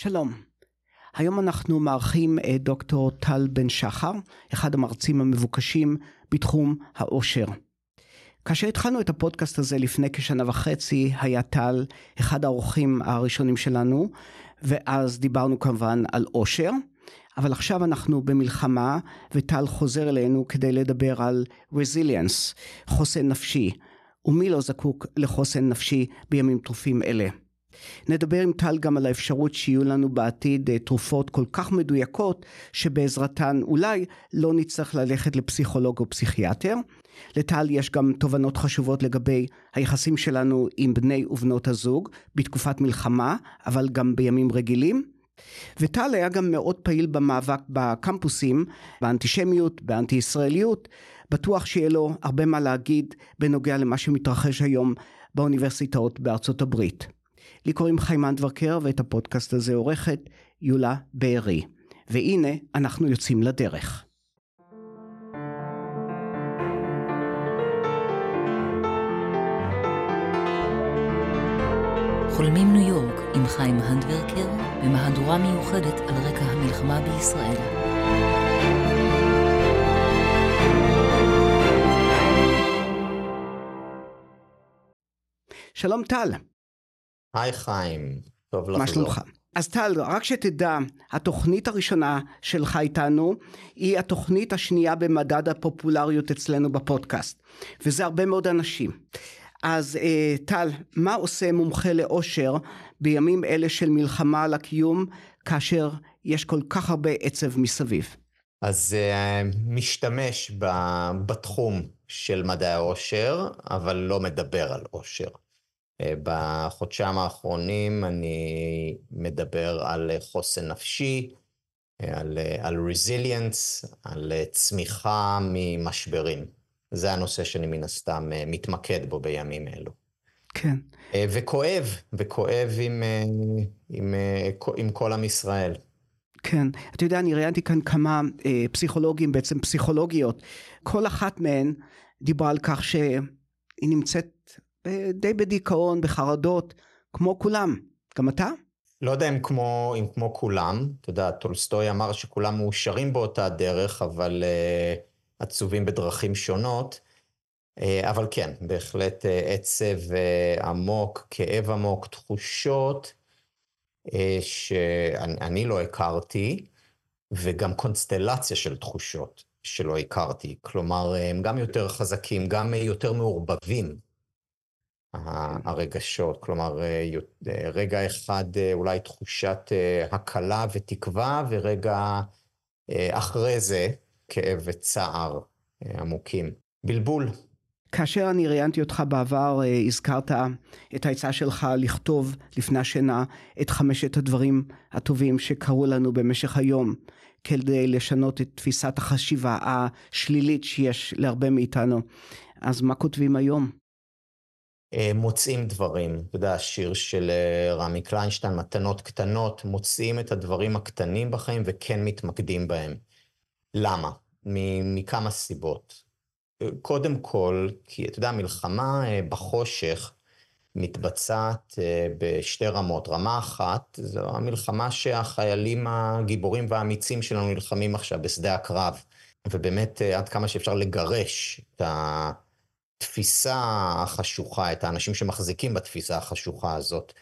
שלום. היום אנחנו מארחים את דוקטור טל בן שחר, אחד המרצים המבוקשים בתחום העושר. כאשר התחלנו את הפודקאסט הזה לפני כשנה וחצי, היה טל אחד האורחים הראשונים שלנו, ואז דיברנו כמובן על עושר. אבל עכשיו אנחנו במלחמה, וטל חוזר אלינו כדי לדבר על resilience, חוסן נפשי. ומי לא זקוק לחוסן נפשי בימים טרופים אלה? נדבר עם טל גם על האפשרות שיהיו לנו בעתיד אה, תרופות כל כך מדויקות שבעזרתן אולי לא נצטרך ללכת לפסיכולוג או פסיכיאטר. לטל יש גם תובנות חשובות לגבי היחסים שלנו עם בני ובנות הזוג בתקופת מלחמה אבל גם בימים רגילים. וטל היה גם מאוד פעיל במאבק בקמפוסים, באנטישמיות, באנטי ישראליות. בטוח שיהיה לו הרבה מה להגיד בנוגע למה שמתרחש היום באוניברסיטאות בארצות הברית. לי קוראים חיימן דברקר ואת הפודקאסט הזה עורכת יולה בארי. והנה אנחנו יוצאים לדרך. חולמים ניו יורק עם חיים הנדברקר במהדורה מיוחדת על רקע המלחמה בישראל. שלום טל. היי חיים, טוב לחזור. מה שלומך? אז טל, רק שתדע, התוכנית הראשונה שלך איתנו היא התוכנית השנייה במדד הפופולריות אצלנו בפודקאסט, וזה הרבה מאוד אנשים. אז אה, טל, מה עושה מומחה לאושר בימים אלה של מלחמה על הקיום, כאשר יש כל כך הרבה עצב מסביב? אז אה, משתמש בתחום של מדעי האושר, אבל לא מדבר על אושר. אה, בחודשיים האחרונים אני מדבר על חוסן נפשי, על, על resilience, על צמיחה ממשברים. זה הנושא שאני מן הסתם מתמקד בו בימים אלו. כן. אה, וכואב, וכואב עם, אה, עם, עם כל עם ישראל. כן, אתה יודע, אני ראיינתי כאן כמה אה, פסיכולוגים, בעצם פסיכולוגיות. כל אחת מהן דיברה על כך שהיא נמצאת די בדיכאון, בחרדות, כמו כולם. גם אתה? לא יודע אם כמו, אם כמו כולם, אתה יודע, טולסטוי אמר שכולם מאושרים באותה דרך, אבל uh, עצובים בדרכים שונות. Uh, אבל כן, בהחלט uh, עצב uh, עמוק, כאב עמוק, תחושות uh, שאני לא הכרתי, וגם קונסטלציה של תחושות שלא הכרתי. כלומר, הם גם יותר חזקים, גם יותר מעורבבים. הרגשות, כלומר אה, אה, רגע אחד אה, אולי תחושת הקלה ותקווה ורגע אחרי זה כאב וצער עמוקים. בלבול. כאשר אני ראיינתי אותך בעבר, הזכרת את העצה שלך לכתוב לפני השינה את חמשת הדברים הטובים שקרו לנו במשך היום, כדי לשנות את תפיסת החשיבה השלילית שיש להרבה מאיתנו. אז מה כותבים היום? אה, מוצאים דברים. אתה יודע, השיר של אה, רמי קליינשטיין, מתנות קטנות, מוצאים את הדברים הקטנים בחיים וכן מתמקדים בהם. למה? מכמה סיבות. קודם כל, כי אתה יודע, מלחמה אה, בחושך מתבצעת בשתי רמות. רמה אחת, זו המלחמה שהחיילים הגיבורים והאמיצים שלנו נלחמים עכשיו בשדה הקרב. ובאמת, עד כמה שאפשר לגרש את ה... התפיסה החשוכה, את האנשים שמחזיקים בתפיסה החשוכה הזאת.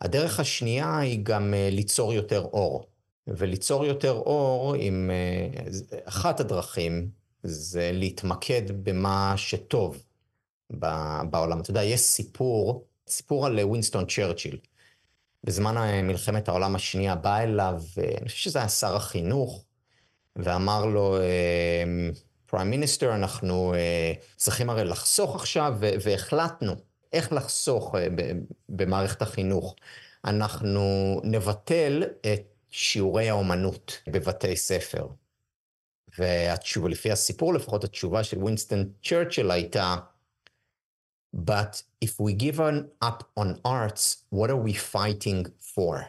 הדרך השנייה היא גם אה, ליצור יותר אור. וליצור יותר אור עם אה, אחת הדרכים זה להתמקד במה שטוב בעולם. אתה יודע, יש סיפור, סיפור על ווינסטון צ'רצ'יל. בזמן אה, מלחמת העולם השנייה בא אליו, אני חושב שזה היה שר החינוך, ואמר לו, פריים מיניסטר, אנחנו uh, צריכים הרי לחסוך עכשיו, והחלטנו איך לחסוך uh, במערכת החינוך. אנחנו נבטל את שיעורי האומנות בבתי ספר. והתשובה, לפי הסיפור לפחות, התשובה של וינסטון צ'רצ'יל הייתה, But if we give up on arts, what are we fighting for?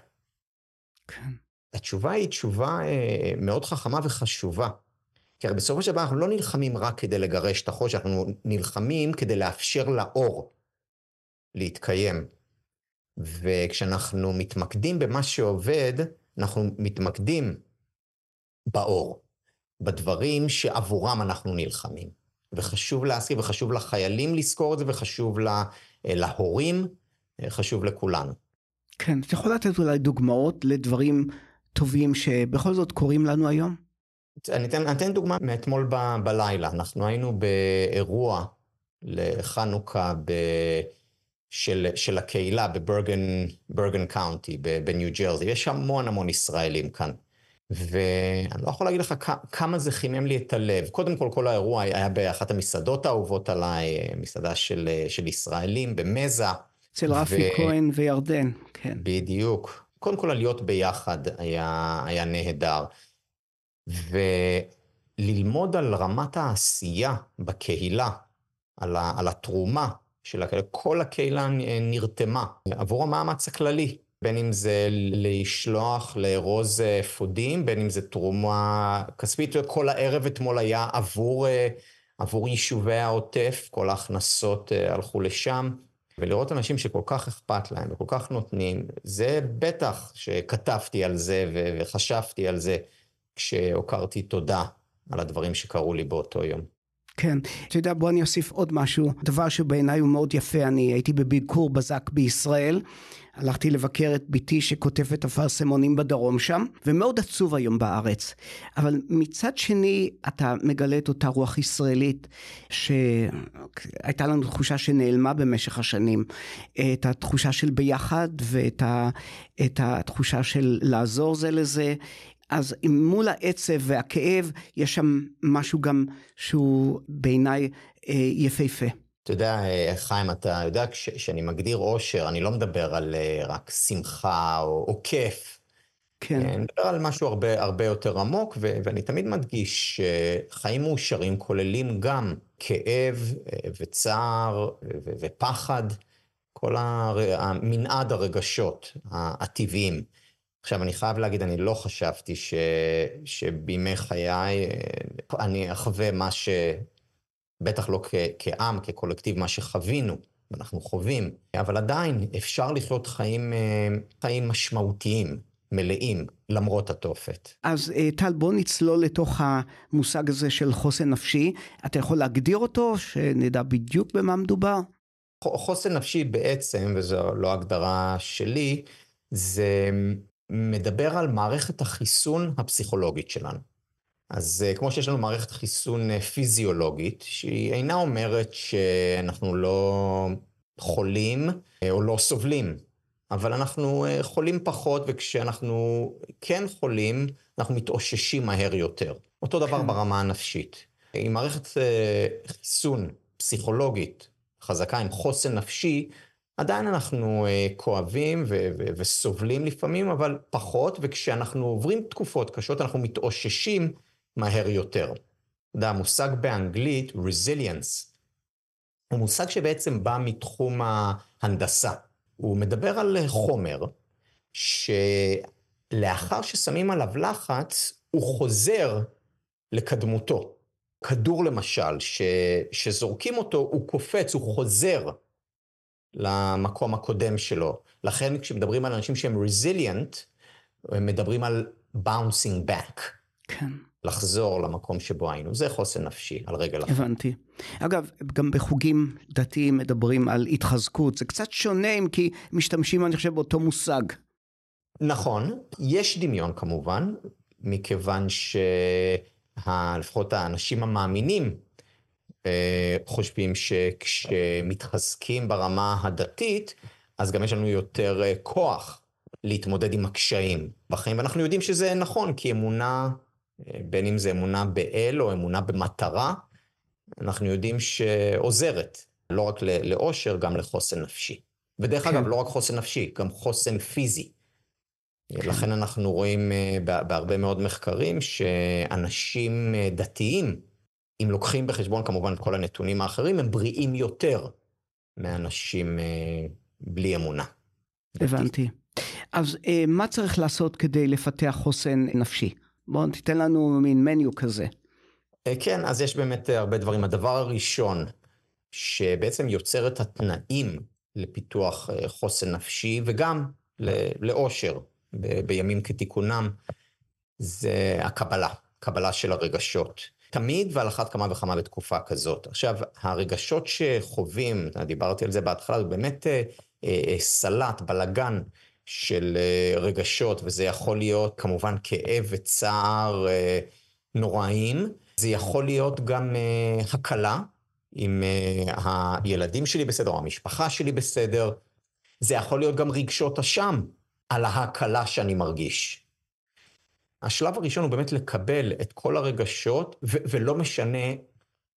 כן. התשובה היא תשובה uh, מאוד חכמה וחשובה. כי הרי בסופו של דבר אנחנו לא נלחמים רק כדי לגרש את החושך, אנחנו נלחמים כדי לאפשר לאור להתקיים. וכשאנחנו מתמקדים במה שעובד, אנחנו מתמקדים באור, בדברים שעבורם אנחנו נלחמים. וחשוב להזכיר, וחשוב לחיילים לזכור את זה, וחשוב לה, להורים, חשוב לכולנו. כן, אתה יכול לתת אולי דוגמאות לדברים טובים שבכל זאת קורים לנו היום? אני אתן, אני אתן דוגמה מאתמול ב, בלילה. אנחנו היינו באירוע לחנוכה ב, של, של הקהילה בברגן קאונטי בניו ג'רזי. יש המון המון ישראלים כאן. ואני לא יכול להגיד לך כמה זה חימם לי את הלב. קודם כל, כל האירוע היה באחת המסעדות האהובות עליי, מסעדה של, של ישראלים במזה. אצל רפי ו... כהן וירדן, כן. בדיוק. קודם כל, להיות ביחד היה, היה נהדר. וללמוד על רמת העשייה בקהילה, על, ה, על התרומה של הקהילה, כל הקהילה נרתמה עבור המאמץ הכללי, בין אם זה לשלוח, לארוז אפודים, בין אם זה תרומה כספית, כל הערב אתמול היה עבור, עבור יישובי העוטף, כל ההכנסות הלכו לשם. ולראות אנשים שכל כך אכפת להם וכל כך נותנים, זה בטח שכתבתי על זה וחשבתי על זה כשהוקרתי תודה על הדברים שקרו לי באותו יום. כן, אתה יודע, בוא אני אוסיף עוד משהו, דבר שבעיניי הוא מאוד יפה, אני הייתי בביקור בזק בישראל, הלכתי לבקר את בתי שכותבת אפרסמונים בדרום שם, ומאוד עצוב היום בארץ. אבל מצד שני, אתה מגלה את אותה רוח ישראלית שהייתה לנו תחושה שנעלמה במשך השנים. את התחושה של ביחד ואת ה... התחושה של לעזור זה לזה. אז מול העצב והכאב יש שם משהו גם שהוא בעיניי אה, יפהפה. אתה יודע, אה, חיים, אתה יודע, כשאני מגדיר אושר, אני לא מדבר על אה, רק שמחה או, או כיף. כן. אני מדבר על משהו הרבה, הרבה יותר עמוק, ו- ואני תמיד מדגיש שחיים מאושרים כוללים גם כאב וצער ו- ופחד, כל הר... מנעד הרגשות הטבעיים. עכשיו, אני חייב להגיד, אני לא חשבתי ש... שבימי חיי אני אחווה מה ש... בטח לא כ... כעם, כקולקטיב, מה שחווינו, ואנחנו חווים, אבל עדיין אפשר לחיות חיים, אה, חיים משמעותיים, מלאים, למרות התופת. אז אה, טל, בוא נצלול לתוך המושג הזה של חוסן נפשי. אתה יכול להגדיר אותו, שנדע בדיוק במה מדובר? חוסן נפשי בעצם, וזו לא הגדרה שלי, זה מדבר על מערכת החיסון הפסיכולוגית שלנו. אז אה, כמו שיש לנו מערכת חיסון אה, פיזיולוגית, שהיא אינה אומרת שאנחנו לא חולים אה, או לא סובלים, אבל אנחנו חולים פחות, וכשאנחנו כן חולים, אנחנו מתאוששים מהר יותר. אותו דבר כן. ברמה הנפשית. עם מערכת חיסון פסיכולוגית חזקה, עם חוסן נפשי, עדיין אנחנו uh, כואבים ו- ו- וסובלים לפעמים, אבל פחות, וכשאנחנו עוברים תקופות קשות, אנחנו מתאוששים מהר יותר. אתה יודע, המושג באנגלית, resilience, הוא מושג שבעצם בא מתחום ההנדסה. הוא מדבר על חומר שלאחר ששמים עליו לחץ, הוא חוזר לקדמותו. כדור למשל, ש... שזורקים אותו, הוא קופץ, הוא חוזר למקום הקודם שלו. לכן כשמדברים על אנשים שהם resilient, הם מדברים על bouncing back. כן. לחזור למקום שבו היינו. זה חוסן נפשי, על רגל אחת. הבנתי. אגב, גם בחוגים דתיים מדברים על התחזקות. זה קצת שונה אם כי משתמשים, אני חושב, באותו מושג. נכון. יש דמיון כמובן, מכיוון שלפחות האנשים המאמינים חושבים שכשמתחזקים ברמה הדתית, אז גם יש לנו יותר אה, כוח להתמודד עם הקשיים בחיים, ואנחנו יודעים שזה נכון, כי אמונה, אה, בין אם זה אמונה באל או אמונה במטרה, אנחנו יודעים שעוזרת, לא רק לאושר, גם לחוסן נפשי. ודרך כן. אגב, לא רק חוסן נפשי, גם חוסן פיזי. כן. לכן אנחנו רואים בהרבה מאוד מחקרים שאנשים דתיים, אם לוקחים בחשבון כמובן את כל הנתונים האחרים, הם בריאים יותר מאנשים אה, בלי אמונה. הבנתי. אז אה, מה צריך לעשות כדי לפתח חוסן נפשי? בואו תיתן לנו מין מניו כזה. אה, כן, אז יש באמת הרבה דברים. הדבר הראשון שבעצם יוצר את התנאים לפיתוח אה, חוסן נפשי וגם לאושר ב- בימים כתיקונם, זה הקבלה, קבלה של הרגשות. תמיד ועל אחת כמה וכמה בתקופה כזאת. עכשיו, הרגשות שחווים, דיברתי על זה בהתחלה, זה באמת אה, אה, סלט, בלגן של אה, רגשות, וזה יכול להיות כמובן כאב וצער אה, נוראים. זה יכול להיות גם אה, הקלה, אם אה, הילדים שלי בסדר, או המשפחה שלי בסדר. זה יכול להיות גם רגשות אשם על ההקלה שאני מרגיש. השלב הראשון הוא באמת לקבל את כל הרגשות, ו- ולא משנה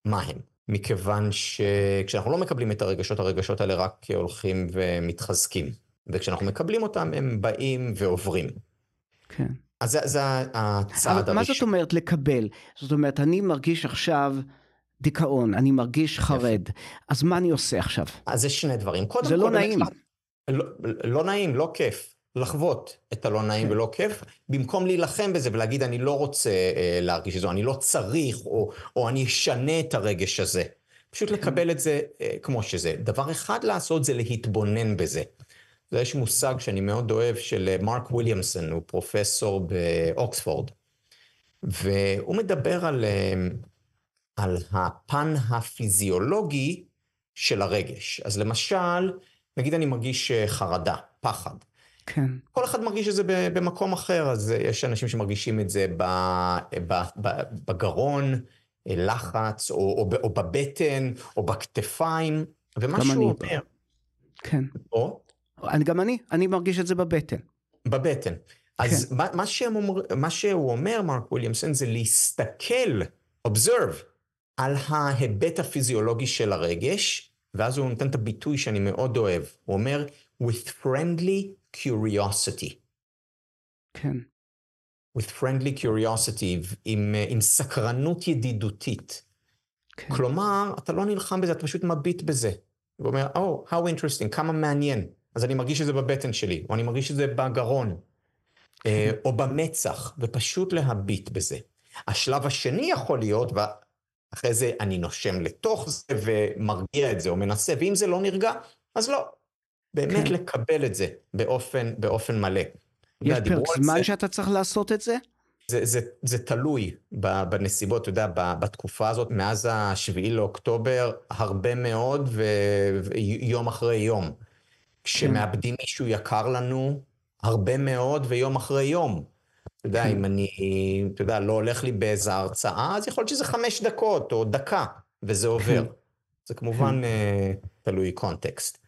מה הם. מכיוון שכשאנחנו לא מקבלים את הרגשות, הרגשות האלה רק הולכים ומתחזקים. וכשאנחנו מקבלים אותם, הם באים ועוברים. כן. אז זה, זה הצעד הראשון. מה זאת אומרת לקבל? זאת אומרת, אני מרגיש עכשיו דיכאון, אני מרגיש חרד, אז מה אני עושה עכשיו? אז זה שני דברים. קודם זה כל, לא נעים. לא, לא נעים, לא כיף. לחוות את הלא נעים כן. ולא כיף, במקום להילחם בזה ולהגיד אני לא רוצה אה, להרגיש את זה, אני לא צריך, או, או אני אשנה את הרגש הזה. פשוט כן. לקבל את זה אה, כמו שזה. דבר אחד לעשות זה להתבונן בזה. ויש מושג שאני מאוד אוהב של אה, מרק וויליאמסון, הוא פרופסור באוקספורד, והוא מדבר על, אה, על הפן הפיזיולוגי של הרגש. אז למשל, נגיד אני מרגיש אה, חרדה, פחד. כן. כל אחד מרגיש את זה במקום אחר, אז יש אנשים שמרגישים את זה בגרון, לחץ, או, או, או בבטן, או בכתפיים, ומה שהוא אומר... כן. או? אני, גם אני, אני מרגיש את זה בבטן. בבטן. אז כן. מה, מה, אומר, מה שהוא אומר, מרק וויליאמסון, זה להסתכל, observe, על ההיבט הפיזיולוגי של הרגש, ואז הוא נותן את הביטוי שאני מאוד אוהב. הוא אומר, with friendly curiosity. כן. with friendly curiosity, עם, עם סקרנות ידידותית. כן. כלומר, אתה לא נלחם בזה, אתה פשוט מביט בזה. ואומר, Oh, how interesting, כמה מעניין. אז אני מרגיש את זה בבטן שלי, או אני מרגיש את זה בגרון, אה, כן. או במצח, ופשוט להביט בזה. השלב השני יכול להיות, ואחרי זה אני נושם לתוך זה ומרגיע את זה, או מנסה, ואם זה לא נרגע, אז לא. באמת כן. לקבל את זה באופן, באופן מלא. יש פרק זמן זה, שאתה צריך לעשות את זה? זה, זה, זה תלוי בנסיבות, אתה יודע, בתקופה הזאת, מאז השביעי לאוקטובר, הרבה מאוד, ויום אחרי יום. כשמאבדים כן. מישהו יקר לנו, הרבה מאוד, ויום אחרי יום. אתה יודע, כן. אם אני, אתה יודע, לא הולך לי באיזה הרצאה, אז יכול להיות שזה חמש דקות או דקה, וזה עובר. כן. זה כמובן uh, תלוי קונטקסט.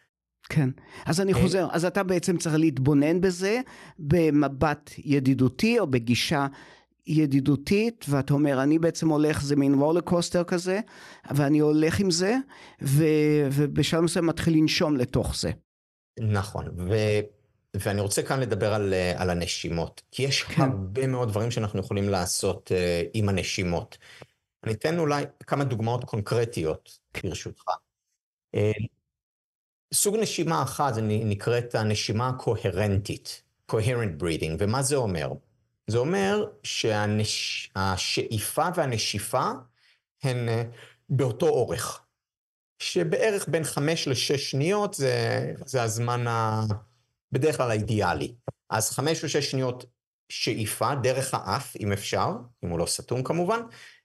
כן, אז אני חוזר, אז אתה בעצם צריך להתבונן בזה במבט ידידותי או בגישה ידידותית, ואתה אומר, אני בעצם הולך, זה מין רולר קוסטר כזה, ואני הולך עם זה, ו, ובשלב מסוים מתחיל לנשום לתוך זה. נכון, ו... ואני רוצה כאן לדבר על, על הנשימות, כי יש כן. הרבה מאוד דברים שאנחנו יכולים לעשות uh, עם הנשימות. אני אתן אולי כמה דוגמאות קונקרטיות, ברשותך. Uh, סוג נשימה אחת נקראת הנשימה הקוהרנטית, coherent breathing, ומה זה אומר? זה אומר שהשאיפה והנשיפה הן uh, באותו אורך. שבערך בין חמש לשש שניות זה, זה הזמן ה... בדרך כלל האידיאלי. אז חמש או שש שניות שאיפה דרך האף, אם אפשר, אם הוא לא סתום כמובן,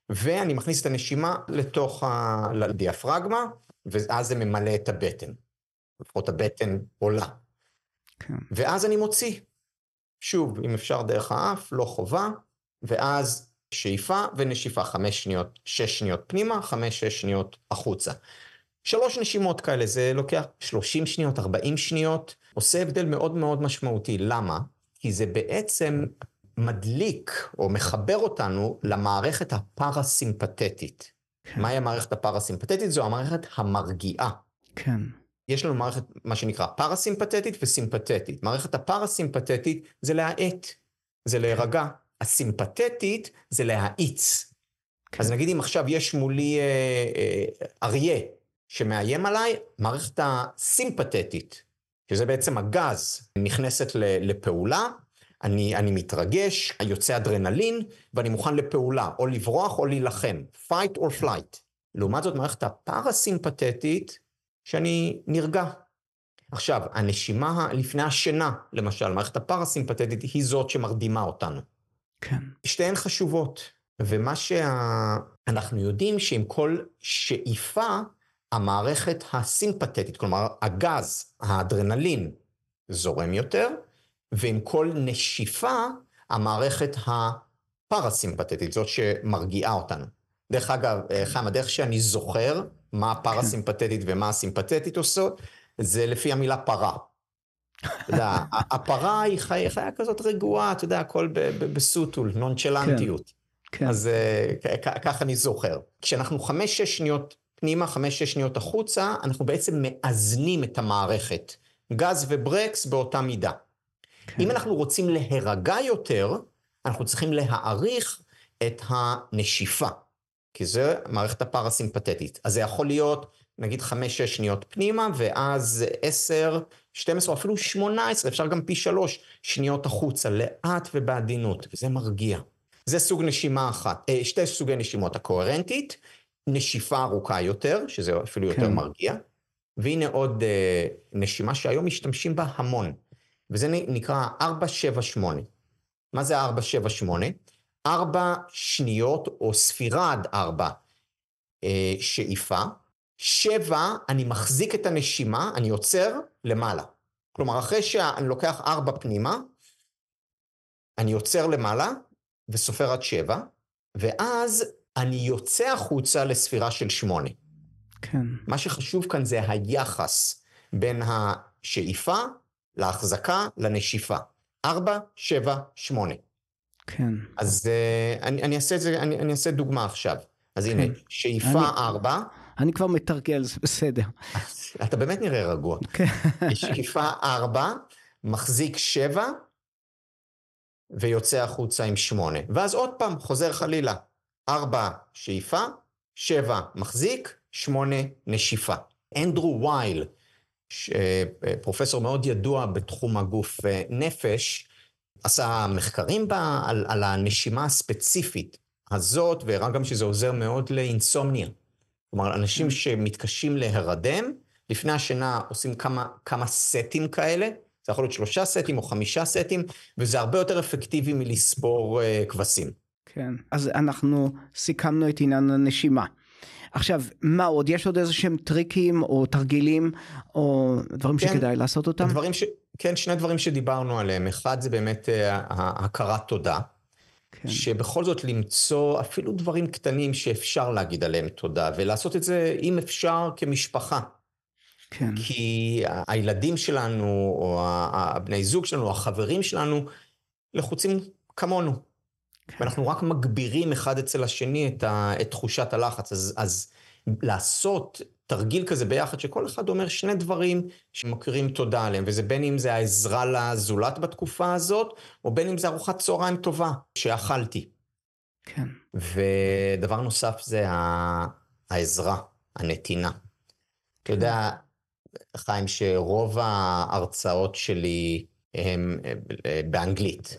ואני מכניס את הנשימה לתוך הדיאפרגמה, ואז זה ממלא את הבטן. לפחות הבטן עולה. כן. ואז אני מוציא. שוב, אם אפשר דרך האף, לא חובה, ואז שאיפה ונשיפה, חמש שניות, שש שניות פנימה, חמש, שש שניות החוצה. שלוש נשימות כאלה, זה לוקח 30 שניות, 40 שניות, עושה הבדל מאוד מאוד משמעותי. למה? כי זה בעצם מדליק או מחבר אותנו למערכת הפרסימפטית. כן. מהי המערכת הפרסימפטית? זו המערכת המרגיעה. כן. יש לנו מערכת, מה שנקרא, פרסימפטית וסימפטית. מערכת הפרסימפטית זה להאט, זה להירגע. הסימפטית זה להאיץ. כן. אז נגיד אם עכשיו יש מולי אה, אה, אריה שמאיים עליי, מערכת הסימפתטית, שזה בעצם הגז, נכנסת לפעולה, אני, אני מתרגש, יוצא אדרנלין, ואני מוכן לפעולה, או לברוח או להילחם, fight or flight. לעומת זאת, מערכת הפרסימפתטית, שאני נרגע. עכשיו, הנשימה לפני השינה, למשל, מערכת הפרסימפטית היא זאת שמרדימה אותנו. כן. שתיהן חשובות, ומה שאנחנו שה... יודעים שעם כל שאיפה, המערכת הסימפתטית, כלומר הגז, האדרנלין, זורם יותר, ועם כל נשיפה, המערכת הפרסימפטית, זאת שמרגיעה אותנו. דרך אגב, חיים, הדרך שאני זוכר מה הפרסימפטית ומה הסימפתטית עושות, זה לפי המילה פרה. אתה יודע, הפרה היא חיה, חיה כזאת רגועה, אתה יודע, הכל בסוטול, נונצ'לנטיות. כן, כן. אז ככה אני זוכר. כשאנחנו חמש-שש שניות פנימה, חמש-שש שניות החוצה, אנחנו בעצם מאזנים את המערכת. גז וברקס באותה מידה. כן. אם אנחנו רוצים להירגע יותר, אנחנו צריכים להעריך את הנשיפה, כי זה מערכת הפרסימפטית. אז זה יכול להיות נגיד 5-6 שניות פנימה, ואז 10, 12, אפילו 18, אפשר גם פי 3 שניות החוצה, לאט ובעדינות, וזה מרגיע. זה סוג נשימה אחת, אה, שתי סוגי נשימות, הקוהרנטית, נשיפה ארוכה יותר, שזה אפילו יותר כן. מרגיע, והנה עוד אה, נשימה שהיום משתמשים בה המון, וזה נקרא 478. מה זה 478? 4 שניות או ספירה עד 4 אה, שאיפה, שבע, אני מחזיק את הנשימה, אני עוצר למעלה. כלומר, אחרי שאני לוקח ארבע פנימה, אני עוצר למעלה וסופר עד שבע, ואז אני יוצא החוצה לספירה של שמונה. כן. מה שחשוב כאן זה היחס בין השאיפה להחזקה לנשיפה. ארבע, שבע, שמונה. כן. אז uh, אני, אני, אעשה את זה, אני, אני אעשה דוגמה עכשיו. אז כן. הנה, שאיפה אני... ארבע. אני כבר מתרגל, זה בסדר. אתה באמת נראה רגוע. כן. שאיפה ארבע, מחזיק שבע, ויוצא החוצה עם שמונה. ואז עוד פעם, חוזר חלילה. ארבע, שאיפה, שבע, מחזיק, שמונה, נשיפה. אנדרו וייל, אה, פרופסור מאוד ידוע בתחום הגוף אה, נפש, עשה מחקרים בה על, על הנשימה הספציפית הזאת, והראה גם שזה עוזר מאוד לאינסומניה. כלומר, אנשים mm. שמתקשים להירדם, לפני השינה עושים כמה, כמה סטים כאלה, זה יכול להיות שלושה סטים או חמישה סטים, וזה הרבה יותר אפקטיבי מלספור uh, כבשים. כן, אז אנחנו סיכמנו את עניין הנשימה. עכשיו, מה עוד? יש עוד איזה שהם טריקים או תרגילים או דברים כן, שכדאי לעשות אותם? דברים ש... כן, שני דברים שדיברנו עליהם. אחד זה באמת uh, הכרת תודה. כן. שבכל זאת למצוא אפילו דברים קטנים שאפשר להגיד עליהם תודה, ולעשות את זה, אם אפשר, כמשפחה. כן. כי הילדים שלנו, או הבני זוג שלנו, או החברים שלנו, לחוצים כמונו. כן. ואנחנו רק מגבירים אחד אצל השני את, ה, את תחושת הלחץ. אז, אז לעשות תרגיל כזה ביחד, שכל אחד אומר שני דברים שמכירים תודה עליהם, וזה בין אם זה העזרה לזולת בתקופה הזאת, או בין אם זה ארוחת צהריים טובה שאכלתי. כן. ודבר נוסף זה העזרה, הנתינה. כן. אתה יודע, חיים, שרוב ההרצאות שלי הן אה, באנגלית.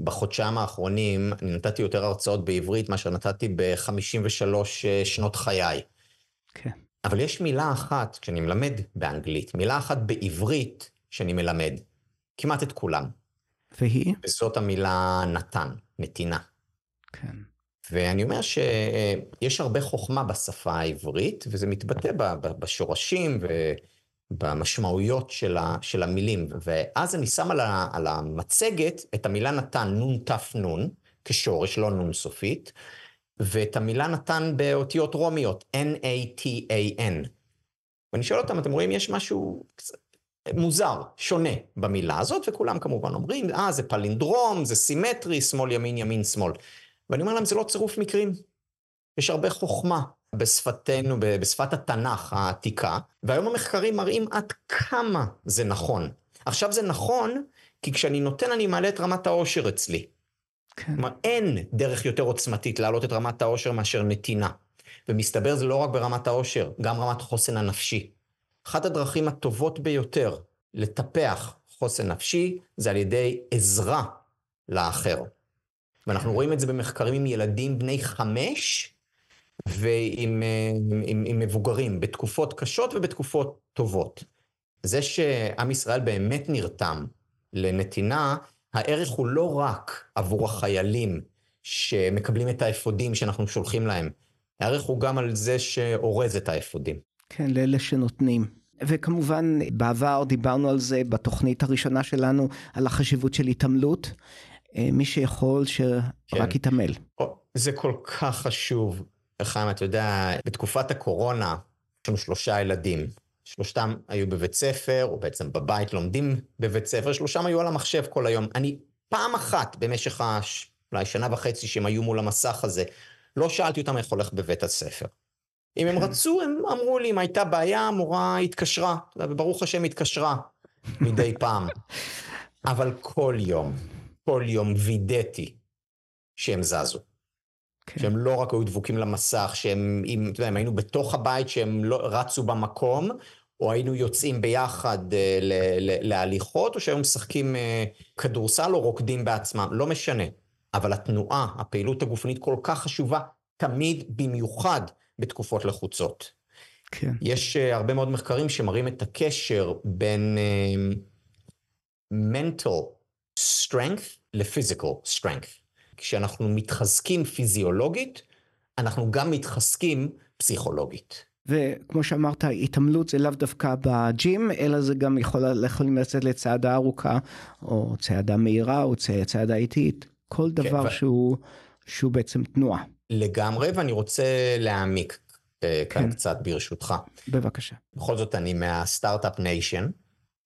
בחודשיים האחרונים אני נתתי יותר הרצאות בעברית מאשר נתתי ב-53 אה, שנות חיי. כן. אבל יש מילה אחת, כשאני מלמד באנגלית, מילה אחת בעברית שאני מלמד, כמעט את כולם. והיא? וזאת המילה נתן, נתינה. כן. ואני אומר שיש הרבה חוכמה בשפה העברית, וזה מתבטא בשורשים ובמשמעויות של, של המילים. ואז אני שם על, על המצגת את המילה נתן, תף נון, כשורש, לא נון סופית, ואת המילה נתן באותיות רומיות, N-A-T-A-N. ואני שואל אותם, אתם רואים, יש משהו מוזר, שונה במילה הזאת, וכולם כמובן אומרים, אה, זה פלינדרום, זה סימטרי, שמאל, ימין, ימין, שמאל. ואני אומר להם, זה לא צירוף מקרים. יש הרבה חוכמה בשפתנו, בשפת התנ"ך העתיקה, והיום המחקרים מראים עד כמה זה נכון. עכשיו זה נכון, כי כשאני נותן, אני מעלה את רמת העושר אצלי. כן. כלומר, אין דרך יותר עוצמתית להעלות את רמת העושר מאשר נתינה. ומסתבר זה לא רק ברמת העושר, גם רמת חוסן הנפשי. אחת הדרכים הטובות ביותר לטפח חוסן נפשי זה על ידי עזרה לאחר. ואנחנו רואים את זה במחקרים עם ילדים בני חמש ועם עם, עם מבוגרים, בתקופות קשות ובתקופות טובות. זה שעם ישראל באמת נרתם לנתינה, הערך הוא לא רק עבור החיילים שמקבלים את האפודים שאנחנו שולחים להם, הערך הוא גם על זה שאורז את האפודים. כן, לאלה שנותנים. וכמובן, בעבר דיברנו על זה בתוכנית הראשונה שלנו, על החשיבות של התעמלות. אה, מי שיכול שרק כן. יתעמל. זה כל כך חשוב. חיים, אתה יודע, בתקופת הקורונה, יש לנו שלושה ילדים. שלושתם היו בבית ספר, או בעצם בבית לומדים בבית ספר, שלושתם היו על המחשב כל היום. אני פעם אחת במשך הש... אולי שנה וחצי שהם היו מול המסך הזה, לא שאלתי אותם איך הולך בבית הספר. אם הם. רצו, הם אמרו לי, אם הייתה בעיה, המורה התקשרה, וברוך השם התקשרה מדי פעם. אבל כל יום, כל יום וידאתי שהם זזו. כן. שהם לא רק היו דבוקים למסך, שהם, אם, אתה יודע, הם היינו בתוך הבית, שהם לא רצו במקום, או היינו יוצאים ביחד ל, להליכות, או שהיו משחקים uh, כדורסל או רוקדים בעצמם, לא משנה. אבל התנועה, הפעילות הגופנית כל כך חשובה, תמיד במיוחד בתקופות לחוצות. כן. יש uh, הרבה מאוד מחקרים שמראים את הקשר בין mental strength ל-physical strength. כשאנחנו מתחזקים פיזיולוגית, אנחנו גם מתחזקים פסיכולוגית. וכמו שאמרת, התעמלות זה לאו דווקא בג'ים, אלא זה גם יכול, יכולים לצאת לצעדה ארוכה, או צעדה מהירה, או צעדה איטית, כל כן, דבר כן, שהוא, ו... שהוא בעצם תנועה. לגמרי, ואני רוצה להעמיק אה, כאן כן. קצת ברשותך. בבקשה. בכל זאת, אני מהסטארט-אפ ניישן,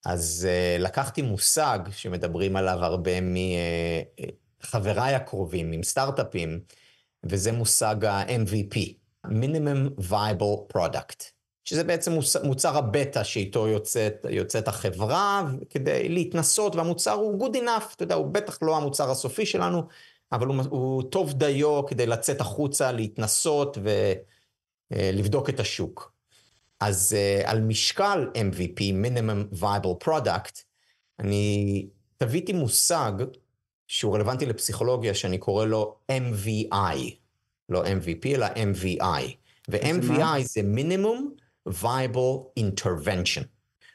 אז uh, לקחתי מושג שמדברים עליו הרבה מחבריי הקרובים, עם סטארט-אפים, וזה מושג ה-MVP, Minimum Viable Product, שזה בעצם מוצר הבטא שאיתו יוצאת, יוצאת החברה כדי להתנסות, והמוצר הוא good enough, אתה יודע, הוא בטח לא המוצר הסופי שלנו, אבל הוא, הוא טוב דיו כדי לצאת החוצה, להתנסות ולבדוק את השוק. אז uh, על משקל MVP, Minimum Viable Product, אני תביתי מושג שהוא רלוונטי לפסיכולוגיה שאני קורא לו MVI, לא MVP אלא MVI, ו-MVI זה Minimum Viable Intervention,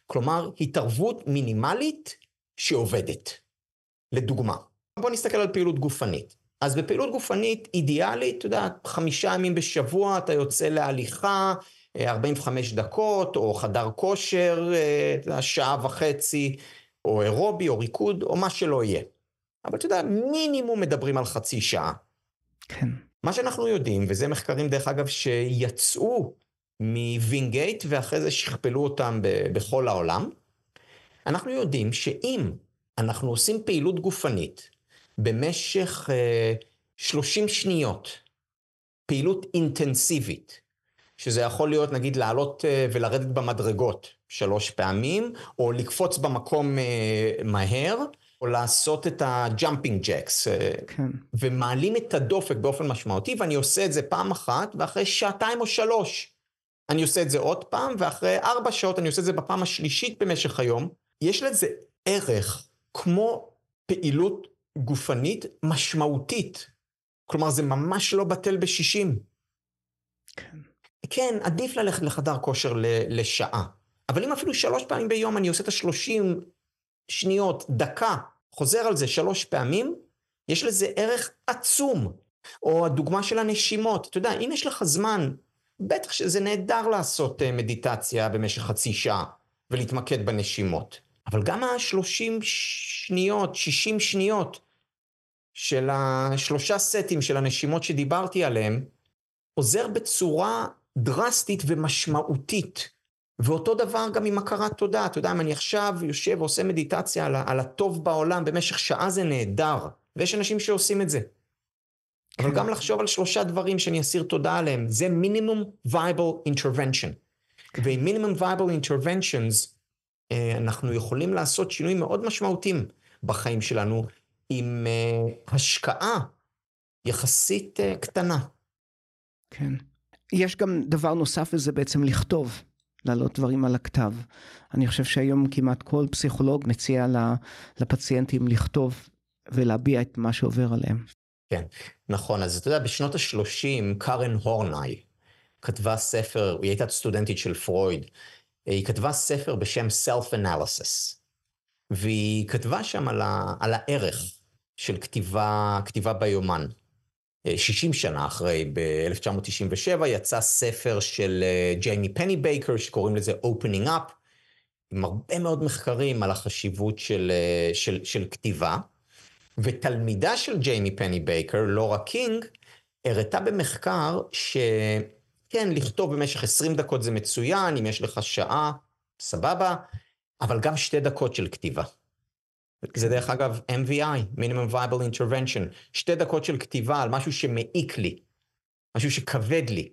כלומר התערבות מינימלית שעובדת. לדוגמה, בוא נסתכל על פעילות גופנית. אז בפעילות גופנית אידיאלית, אתה יודע, חמישה ימים בשבוע אתה יוצא להליכה, 45 דקות, או חדר כושר, אה, שעה וחצי, או אירובי, או ריקוד, או מה שלא יהיה. אבל אתה יודע, מינימום מדברים על חצי שעה. כן. מה שאנחנו יודעים, וזה מחקרים דרך אגב שיצאו מווינגייט ואחרי זה שכפלו אותם בכל העולם, אנחנו יודעים שאם אנחנו עושים פעילות גופנית במשך uh, 30 שניות, פעילות אינטנסיבית, שזה יכול להיות נגיד לעלות אה, ולרדת במדרגות שלוש פעמים, או לקפוץ במקום אה, מהר, או לעשות את ה jumping jacks. אה, כן. ומעלים את הדופק באופן משמעותי, ואני עושה את זה פעם אחת, ואחרי שעתיים או שלוש אני עושה את זה עוד פעם, ואחרי ארבע שעות אני עושה את זה בפעם השלישית במשך היום. יש לזה ערך כמו פעילות גופנית משמעותית. כלומר, זה ממש לא בטל בשישים. כן. כן, עדיף ללכת לחדר כושר לשעה. אבל אם אפילו שלוש פעמים ביום אני עושה את השלושים שניות, דקה, חוזר על זה שלוש פעמים, יש לזה ערך עצום. או הדוגמה של הנשימות, אתה יודע, אם יש לך זמן, בטח שזה נהדר לעשות אה, מדיטציה במשך חצי שעה ולהתמקד בנשימות. אבל גם השלושים שניות, שישים שניות של השלושה סטים של הנשימות שדיברתי עליהם, עוזר בצורה דרסטית ומשמעותית. ואותו דבר גם עם הכרת תודה. אתה יודע, אם אני עכשיו יושב ועושה מדיטציה על, על הטוב בעולם במשך שעה זה נהדר, ויש אנשים שעושים את זה. אבל גם לחשוב על שלושה דברים שאני אסיר תודה עליהם, זה minimum viable intervention. ועם minimum viable interventions, אנחנו יכולים לעשות שינויים מאוד משמעותיים בחיים שלנו, עם uh, השקעה יחסית uh, קטנה. כן. יש גם דבר נוסף וזה בעצם לכתוב, להעלות דברים על הכתב. אני חושב שהיום כמעט כל פסיכולוג מציע לפציינטים לכתוב ולהביע את מה שעובר עליהם. כן, נכון. אז אתה יודע, בשנות ה-30 קארן הורנאי כתבה ספר, היא הייתה סטודנטית של פרויד, היא כתבה ספר בשם Self-Analysis, והיא כתבה שם על, ה, על הערך של כתיבה, כתיבה ביומן. 60 שנה אחרי, ב-1997, יצא ספר של ג'יימי פנבייקר, שקוראים לזה Opening Up, עם הרבה מאוד מחקרים על החשיבות של, של, של כתיבה. ותלמידה של ג'יימי פנבייקר, לורה קינג, הראתה במחקר שכן, לכתוב במשך 20 דקות זה מצוין, אם יש לך שעה, סבבה, אבל גם שתי דקות של כתיבה. זה דרך אגב MVI, Minimum Viable Intervention, שתי דקות של כתיבה על משהו שמעיק לי, משהו שכבד לי,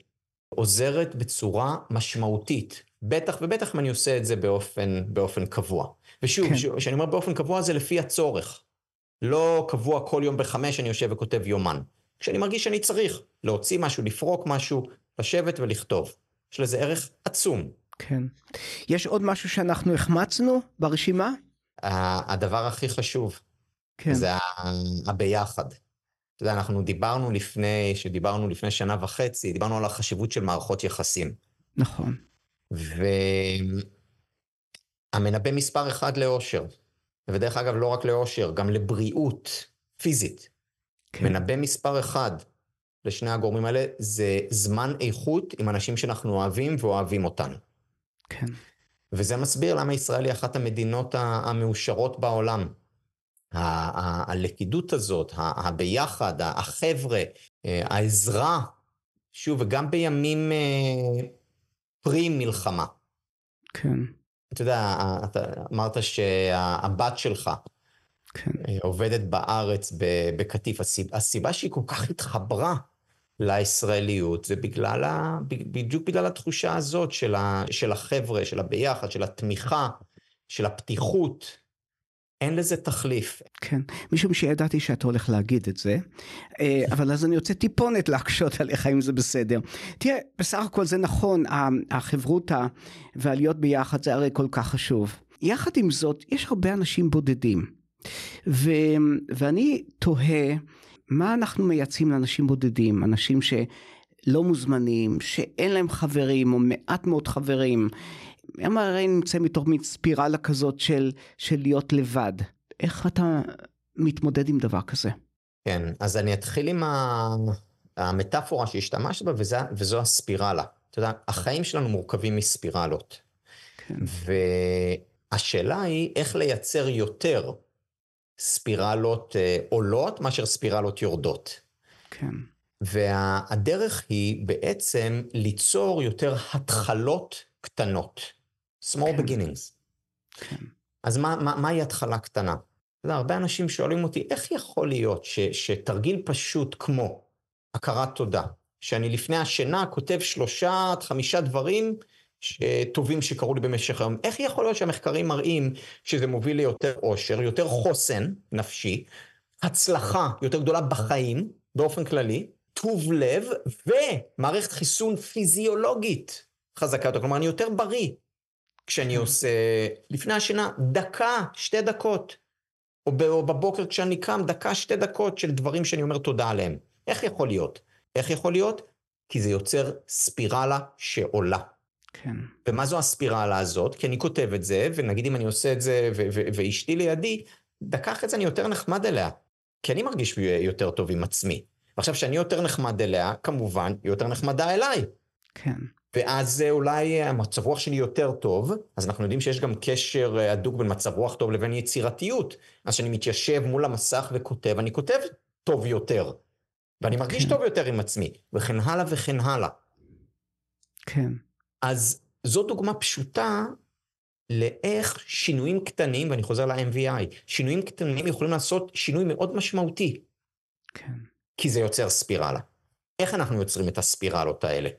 עוזרת בצורה משמעותית. בטח ובטח אם אני עושה את זה באופן, באופן קבוע. ושוב, כשאני כן. אומר באופן קבוע זה לפי הצורך. לא קבוע כל יום בחמש אני יושב וכותב יומן. כשאני מרגיש שאני צריך להוציא משהו, לפרוק משהו, לשבת ולכתוב. יש לזה ערך עצום. כן. יש עוד משהו שאנחנו החמצנו ברשימה? הדבר הכי חשוב, כן. זה הביחד. אתה יודע, אנחנו דיברנו לפני, שדיברנו לפני שנה וחצי, דיברנו על החשיבות של מערכות יחסים. נכון. והמנבא מספר אחד לאושר, ודרך אגב, לא רק לאושר, גם לבריאות פיזית. כן. מנבא מספר אחד לשני הגורמים האלה זה זמן איכות עם אנשים שאנחנו אוהבים ואוהבים אותנו. כן. וזה מסביר למה ישראל היא אחת המדינות המאושרות בעולם. הלכידות הזאת, הביחד, החבר'ה, אה, העזרה, שוב, וגם בימים אה, פרי מלחמה. כן. אתה יודע, אתה אמרת שהבת שלך כן. אה, עובדת בארץ בקטיף. הסיבה שהיא כל כך התחברה לישראליות זה בגלל ה... בדיוק בגלל התחושה הזאת של, ה... של החבר'ה, של הביחד, של התמיכה, של הפתיחות. אין לזה תחליף. כן, משום שידעתי שאתה הולך להגיד את זה, אה, אבל אז אני רוצה טיפונת להקשות עליך אם זה בסדר. תראה, בסך הכל זה נכון, החברותה והלהיות ביחד זה הרי כל כך חשוב. יחד עם זאת, יש הרבה אנשים בודדים. ו, ואני תוהה, מה אנחנו מייצאים לאנשים בודדים? אנשים שלא מוזמנים, שאין להם חברים, או מעט מאוד חברים. הם הרי נמצאים מתוך מין ספירלה כזאת של, של להיות לבד. איך אתה מתמודד עם דבר כזה? כן, אז אני אתחיל עם ה... המטאפורה שהשתמשת בה, וזה, וזו הספירלה. אתה יודע, החיים שלנו מורכבים מספירלות. כן. והשאלה היא איך לייצר יותר ספירלות אה, עולות מאשר ספירלות יורדות. כן. והדרך היא בעצם ליצור יותר התחלות קטנות. small כן. beginnings. כן. אז מה, מה, מהי התחלה קטנה? אתה יודע, הרבה אנשים שואלים אותי, איך יכול להיות ש, שתרגיל פשוט כמו הכרת תודה, שאני לפני השינה כותב שלושה עד חמישה דברים טובים שקרו לי במשך היום. איך יכול להיות שהמחקרים מראים שזה מוביל ליותר עושר, יותר חוסן נפשי, הצלחה יותר גדולה בחיים, באופן כללי, טוב לב ומערכת חיסון פיזיולוגית חזקה יותר. כלומר, אני יותר בריא כשאני כן. עושה לפני השינה דקה, שתי דקות, או בבוקר כשאני קם, דקה, שתי דקות של דברים שאני אומר תודה עליהם. איך יכול להיות? איך יכול להיות? כי זה יוצר ספירלה שעולה. כן. ומה זו הספירלה הזאת? כי אני כותב את זה, ונגיד אם אני עושה את זה, ואשתי לידי, דקה אחרי זה אני יותר נחמד אליה. כי אני מרגיש יותר טוב עם עצמי. ועכשיו, כשאני יותר נחמד אליה, כמובן, היא יותר נחמדה אליי. כן. ואז אולי המצב רוח שלי יותר טוב, אז אנחנו יודעים שיש גם קשר אה, הדוק בין מצב רוח טוב לבין יצירתיות. אז כשאני מתיישב מול המסך וכותב, אני כותב טוב יותר. ואני מרגיש כן. טוב יותר עם עצמי, וכן הלאה וכן הלאה. כן. אז זו דוגמה פשוטה לאיך שינויים קטנים, ואני חוזר ל-MVI, שינויים קטנים יכולים לעשות שינוי מאוד משמעותי. כן. כי זה יוצר ספירלה. איך אנחנו יוצרים את הספירלות האלה?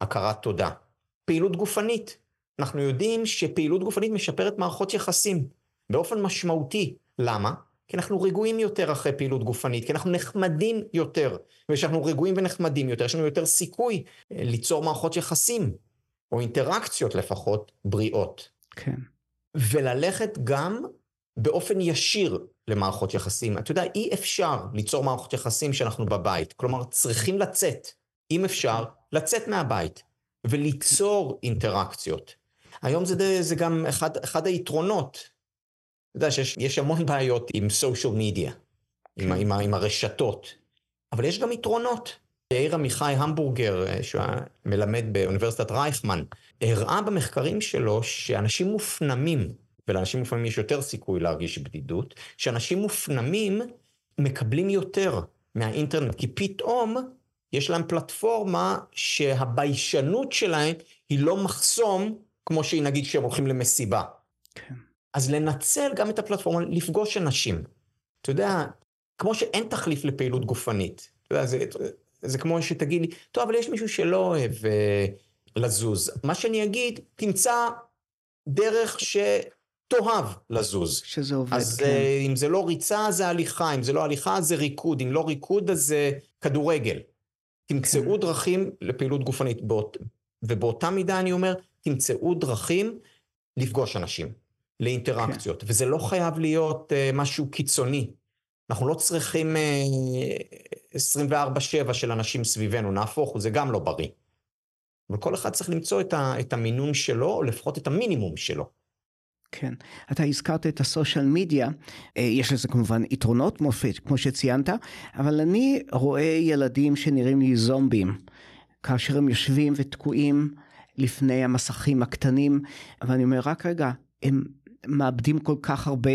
הכרת תודה. פעילות גופנית. אנחנו יודעים שפעילות גופנית משפרת מערכות יחסים באופן משמעותי. למה? כי אנחנו רגועים יותר אחרי פעילות גופנית, כי אנחנו נחמדים יותר. וכשאנחנו רגועים ונחמדים יותר, יש לנו יותר סיכוי אה, ליצור מערכות יחסים, או אינטראקציות לפחות, בריאות. כן. וללכת גם באופן ישיר למערכות יחסים. אתה יודע, אי אפשר ליצור מערכות יחסים כשאנחנו בבית. כלומר, צריכים לצאת. אם אפשר, לצאת מהבית וליצור אינטראקציות. היום זה, זה גם אחד, אחד היתרונות. אתה יודע שיש המון בעיות עם סושיאל מדיה, עם, עם, עם הרשתות, אבל יש גם יתרונות. יאיר עמיחי המבורגר, אה, שהוא מלמד באוניברסיטת רייכמן, הראה במחקרים שלו שאנשים מופנמים, ולאנשים מופנמים יש יותר סיכוי להרגיש בדידות, שאנשים מופנמים מקבלים יותר מהאינטרנט, כי פתאום יש להם פלטפורמה שהביישנות שלהם היא לא מחסום, כמו שהיא נגיד כשהם הולכים למסיבה. כן. אז לנצל גם את הפלטפורמה, לפגוש אנשים. אתה יודע, כמו שאין תחליף לפעילות גופנית. אתה יודע, זה, זה כמו שתגיד לי, טוב, אבל יש מישהו שלא אוהב uh, לזוז. מה שאני אגיד, תמצא דרך שתאהב לזוז. שזה עובד, אז כן. אז uh, אם זה לא ריצה, זה הליכה, אם זה לא הליכה, זה ריקוד, אם לא ריקוד, אז זה כדורגל. תמצאו כן. דרכים לפעילות גופנית, באות, ובאותה מידה אני אומר, תמצאו דרכים לפגוש אנשים, לאינטראקציות, כן. וזה לא חייב להיות uh, משהו קיצוני. אנחנו לא צריכים uh, 24-7 של אנשים סביבנו, נהפוך, זה גם לא בריא. אבל כל אחד צריך למצוא את, ה, את המינון שלו, או לפחות את המינימום שלו. כן, אתה הזכרת את הסושיאל מדיה, אה, יש לזה כמובן יתרונות מופת, כמו שציינת, אבל אני רואה ילדים שנראים לי זומבים, כאשר הם יושבים ותקועים לפני המסכים הקטנים, ואני אומר, רק רגע, הם מאבדים כל כך הרבה,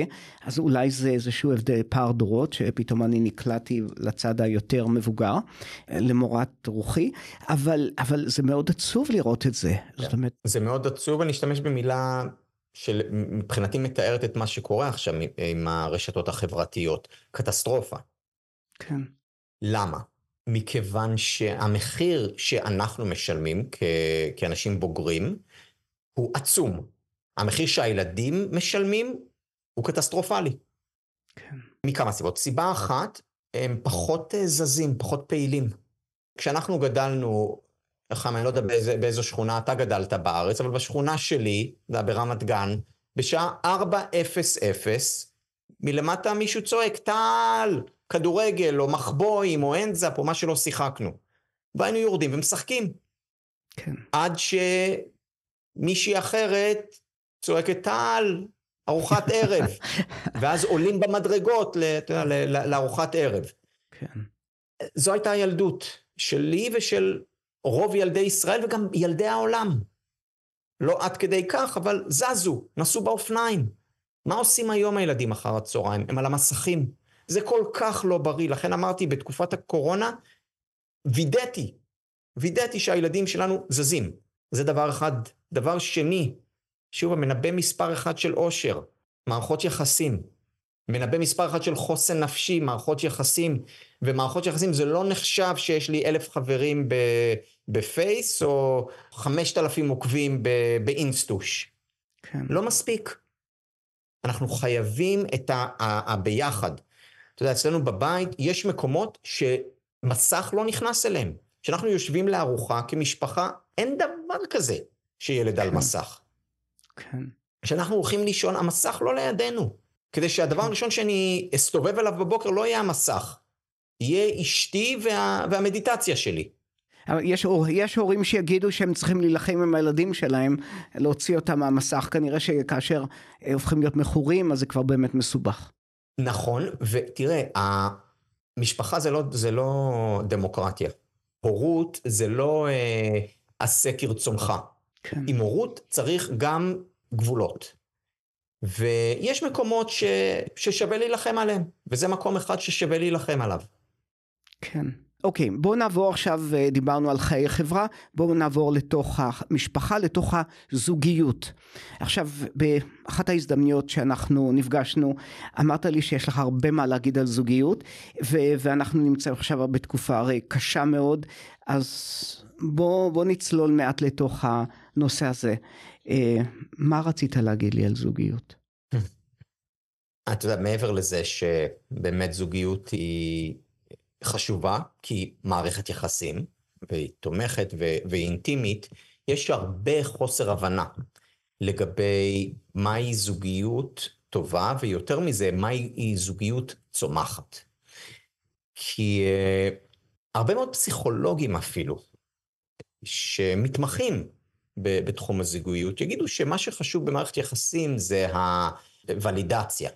אז אולי זה איזשהו הבדל פער דורות, שפתאום אני נקלעתי לצד היותר מבוגר, למורת רוחי, אבל, אבל זה מאוד עצוב לראות את זה. כן. זאת אומרת... זה מאוד עצוב, אני אשתמש במילה שמבחינתי מתארת את מה שקורה עכשיו עם הרשתות החברתיות, קטסטרופה. כן. למה? מכיוון שהמחיר שאנחנו משלמים כ- כאנשים בוגרים הוא עצום. המחיר שהילדים משלמים הוא קטסטרופלי. כן. מכמה סיבות. סיבה אחת, הם פחות אה, זזים, פחות פעילים. כשאנחנו גדלנו, איך אני לא יודע באיזה, באיזו שכונה אתה גדלת בארץ, אבל בשכונה שלי, זה היה ברמת גן, בשעה 4:00 מלמטה מישהו צועק, טל, כדורגל, או מחבואים, או אנזאפ, או מה שלא שיחקנו. והיינו יורדים ומשחקים. כן. עד שמישהי אחרת צועקת טל, ארוחת ערב. ואז עולים במדרגות לארוחת ערב. כן. זו הייתה הילדות שלי ושל רוב ילדי ישראל וגם ילדי העולם. לא עד כדי כך, אבל זזו, נסעו באופניים. מה עושים היום הילדים אחר הצהריים? הם על המסכים. זה כל כך לא בריא. לכן אמרתי, בתקופת הקורונה, וידאתי, וידאתי שהילדים שלנו זזים. זה דבר אחד. דבר שני, שוב, המנבא מספר אחד של עושר, מערכות יחסים. מנבא מספר אחד של חוסן נפשי, מערכות יחסים. ומערכות יחסים זה לא נחשב שיש לי אלף חברים בפייס או חמשת אלפים עוקבים באינסטוש. כן. לא מספיק. אנחנו חייבים את הביחד. אתה יודע, אצלנו בבית יש מקומות שמסך לא נכנס אליהם. כשאנחנו יושבים לארוחה כמשפחה, אין דבר כזה שילד כן. על מסך. כן. כשאנחנו הולכים לישון, המסך לא לידינו. כדי שהדבר כן. הראשון שאני אסתובב אליו בבוקר לא יהיה המסך. יהיה אשתי וה, והמדיטציה שלי. יש, יש הורים שיגידו שהם צריכים להילחם עם הילדים שלהם, להוציא אותם מהמסך, כנראה שכאשר הופכים להיות מכורים, אז זה כבר באמת מסובך. נכון, ותראה, המשפחה זה לא, זה לא דמוקרטיה. הורות זה לא אה, עשה כרצונך. כן. עם הורות צריך גם גבולות. ויש מקומות ש... ששווה להילחם עליהם, וזה מקום אחד ששווה להילחם עליו. כן. אוקיי, בואו נעבור עכשיו, אה, דיברנו על חיי חברה, בואו נעבור לתוך המשפחה, לתוך הזוגיות. עכשיו, באחת ההזדמנויות שאנחנו נפגשנו, אמרת לי שיש לך הרבה מה להגיד על זוגיות, ו- ואנחנו נמצאים עכשיו בתקופה הרי קשה מאוד, אז בואו בוא נצלול מעט לתוך הנושא הזה. אה, מה רצית להגיד לי על זוגיות? אתה יודע, מעבר לזה שבאמת זוגיות היא חשובה, כי מערכת יחסים, והיא תומכת והיא אינטימית, יש הרבה חוסר הבנה לגבי מהי זוגיות טובה, ויותר מזה, מהי זוגיות צומחת. כי uh, הרבה מאוד פסיכולוגים אפילו, שמתמחים בתחום הזוגיות יגידו שמה שחשוב במערכת יחסים זה הוולידציה,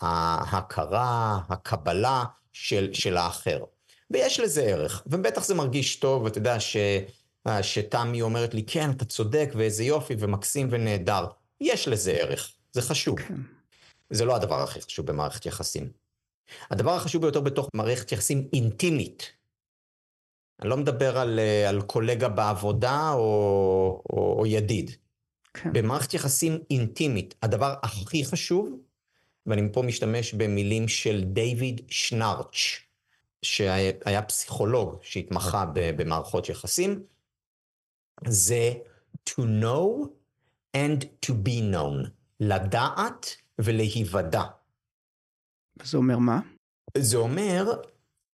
ההכרה, הקבלה של, של האחר. ויש לזה ערך, ובטח זה מרגיש טוב, אתה יודע ש, שתמי אומרת לי, כן, אתה צודק, ואיזה יופי, ומקסים ונהדר. יש לזה ערך, זה חשוב. כן. זה לא הדבר הכי חשוב במערכת יחסים. הדבר החשוב ביותר בתוך מערכת יחסים אינטימית, אני לא מדבר על, אה, על קולגה בעבודה או, או, או ידיד. כן. במערכת יחסים אינטימית, הדבר הכי חשוב, ואני פה משתמש במילים של דיוויד שנארץ', שהיה פסיכולוג שהתמחה במערכות יחסים, זה to know and to be known, לדעת ולהיוודע. זה אומר מה? זה אומר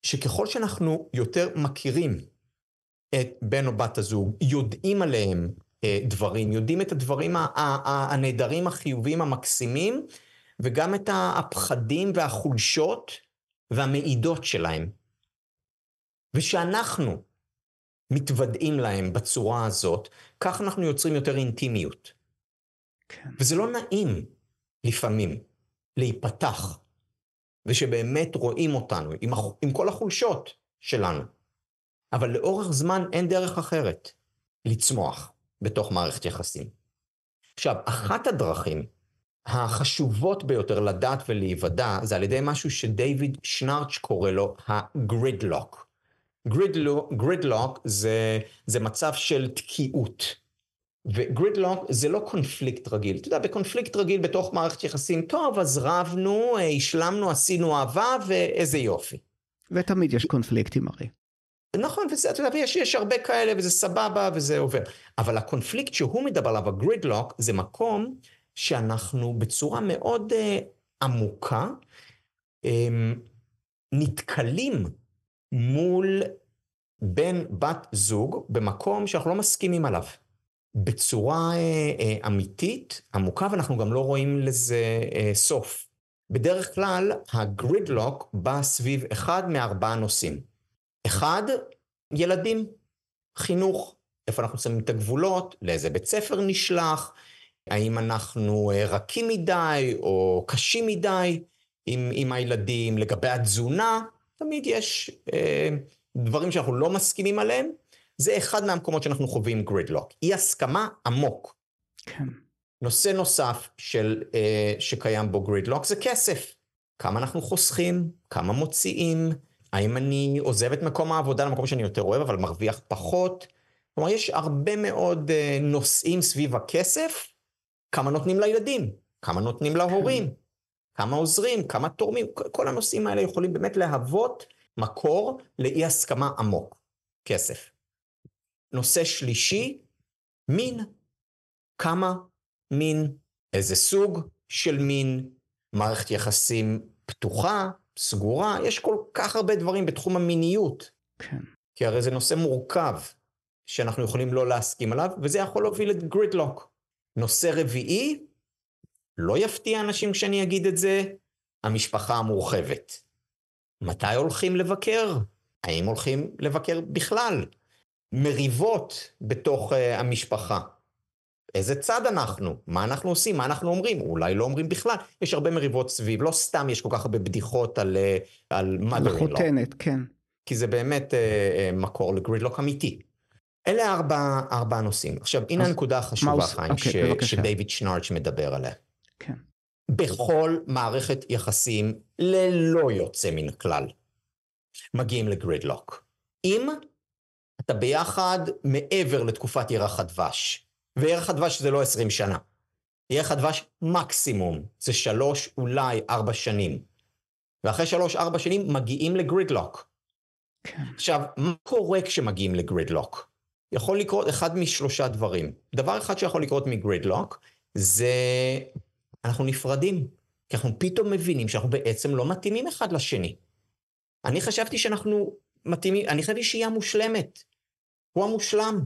שככל שאנחנו יותר מכירים את בן או בת הזוג, יודעים עליהם אה, דברים, יודעים את הדברים הנהדרים, החיוביים, המקסימים, וגם את הפחדים והחולשות והמעידות שלהם. ושאנחנו מתוודעים להם בצורה הזאת, כך אנחנו יוצרים יותר אינטימיות. כן. וזה לא נעים לפעמים להיפתח ושבאמת רואים אותנו עם, עם כל החולשות שלנו. אבל לאורך זמן אין דרך אחרת לצמוח בתוך מערכת יחסים. עכשיו, אחת הדרכים החשובות ביותר לדעת ולהיוודע זה על ידי משהו שדייוויד שנארץ' קורא לו הגרידלוק. גרידלוק זה, זה מצב של תקיעות. וגרידלוק זה לא קונפליקט רגיל. אתה יודע, בקונפליקט רגיל בתוך מערכת יחסים, טוב, אז רבנו, אה, השלמנו, עשינו אהבה, ואיזה יופי. ותמיד יש קונפליקטים הרי. נכון, וזה, אתה יודע, יש, יש הרבה כאלה, וזה סבבה, וזה עובר. אבל הקונפליקט שהוא מדבר עליו, הגרידלוק, זה מקום שאנחנו בצורה מאוד uh, עמוקה um, נתקלים מול בן בת זוג במקום שאנחנו לא מסכימים עליו. בצורה אה, אה, אמיתית, עמוקה, ואנחנו גם לא רואים לזה אה, סוף. בדרך כלל, הגרידלוק בא סביב אחד מארבעה נושאים. אחד, ילדים, חינוך, איפה אנחנו שמים את הגבולות, לאיזה בית ספר נשלח, האם אנחנו רכים מדי או קשים מדי עם, עם הילדים, לגבי התזונה, תמיד יש אה, דברים שאנחנו לא מסכימים עליהם, זה אחד מהמקומות שאנחנו חווים גרידלוק. אי הסכמה עמוק. כן. נושא נוסף של, אה, שקיים בו גרידלוק זה כסף. כמה אנחנו חוסכים, כמה מוציאים, האם אני עוזב את מקום העבודה למקום שאני יותר אוהב אבל מרוויח פחות. כלומר, יש הרבה מאוד אה, נושאים סביב הכסף, כמה נותנים לילדים, כמה נותנים להורים, כן. כמה עוזרים, כמה תורמים, כל הנושאים האלה יכולים באמת להוות מקור לאי הסכמה עמוק, כסף. נושא שלישי, מין. כמה מין, איזה סוג של מין, מערכת יחסים פתוחה, סגורה, יש כל כך הרבה דברים בתחום המיניות. כן. כי הרי זה נושא מורכב, שאנחנו יכולים לא להסכים עליו, וזה יכול להוביל לגרידלוק. נושא רביעי, לא יפתיע אנשים כשאני אגיד את זה, המשפחה המורחבת. מתי הולכים לבקר? האם הולכים לבקר בכלל? מריבות בתוך uh, המשפחה. איזה צד אנחנו? מה אנחנו עושים? מה אנחנו אומרים? אולי לא אומרים בכלל. יש הרבה מריבות סביב, לא סתם יש כל כך הרבה בדיחות על, אה, על mother חותנת, כן. כי זה באמת uh, uh, מקור לגרידלוק אמיתי. אלה ארבע, ארבע נושאים. עכשיו, הנה הנקודה החשובה, חיים, אוקיי, ש, שדייוויד שנארץ' מדבר עליה. כן. בכל מערכת יחסים, ללא יוצא מן הכלל, מגיעים לגרידלוק. אם אתה ביחד מעבר לתקופת ירח הדבש. וירח הדבש זה לא 20 שנה. ירח הדבש מקסימום זה שלוש, אולי ארבע שנים. ואחרי שלוש, ארבע שנים מגיעים לגרידלוק. כן. עכשיו, מה קורה כשמגיעים לגרידלוק? יכול לקרות אחד משלושה דברים. דבר אחד שיכול לקרות מגרידלוק, זה אנחנו נפרדים. כי אנחנו פתאום מבינים שאנחנו בעצם לא מתאימים אחד לשני. אני חשבתי שאנחנו מתאימים, אני חשבתי שהיא המושלמת. הוא המושלם.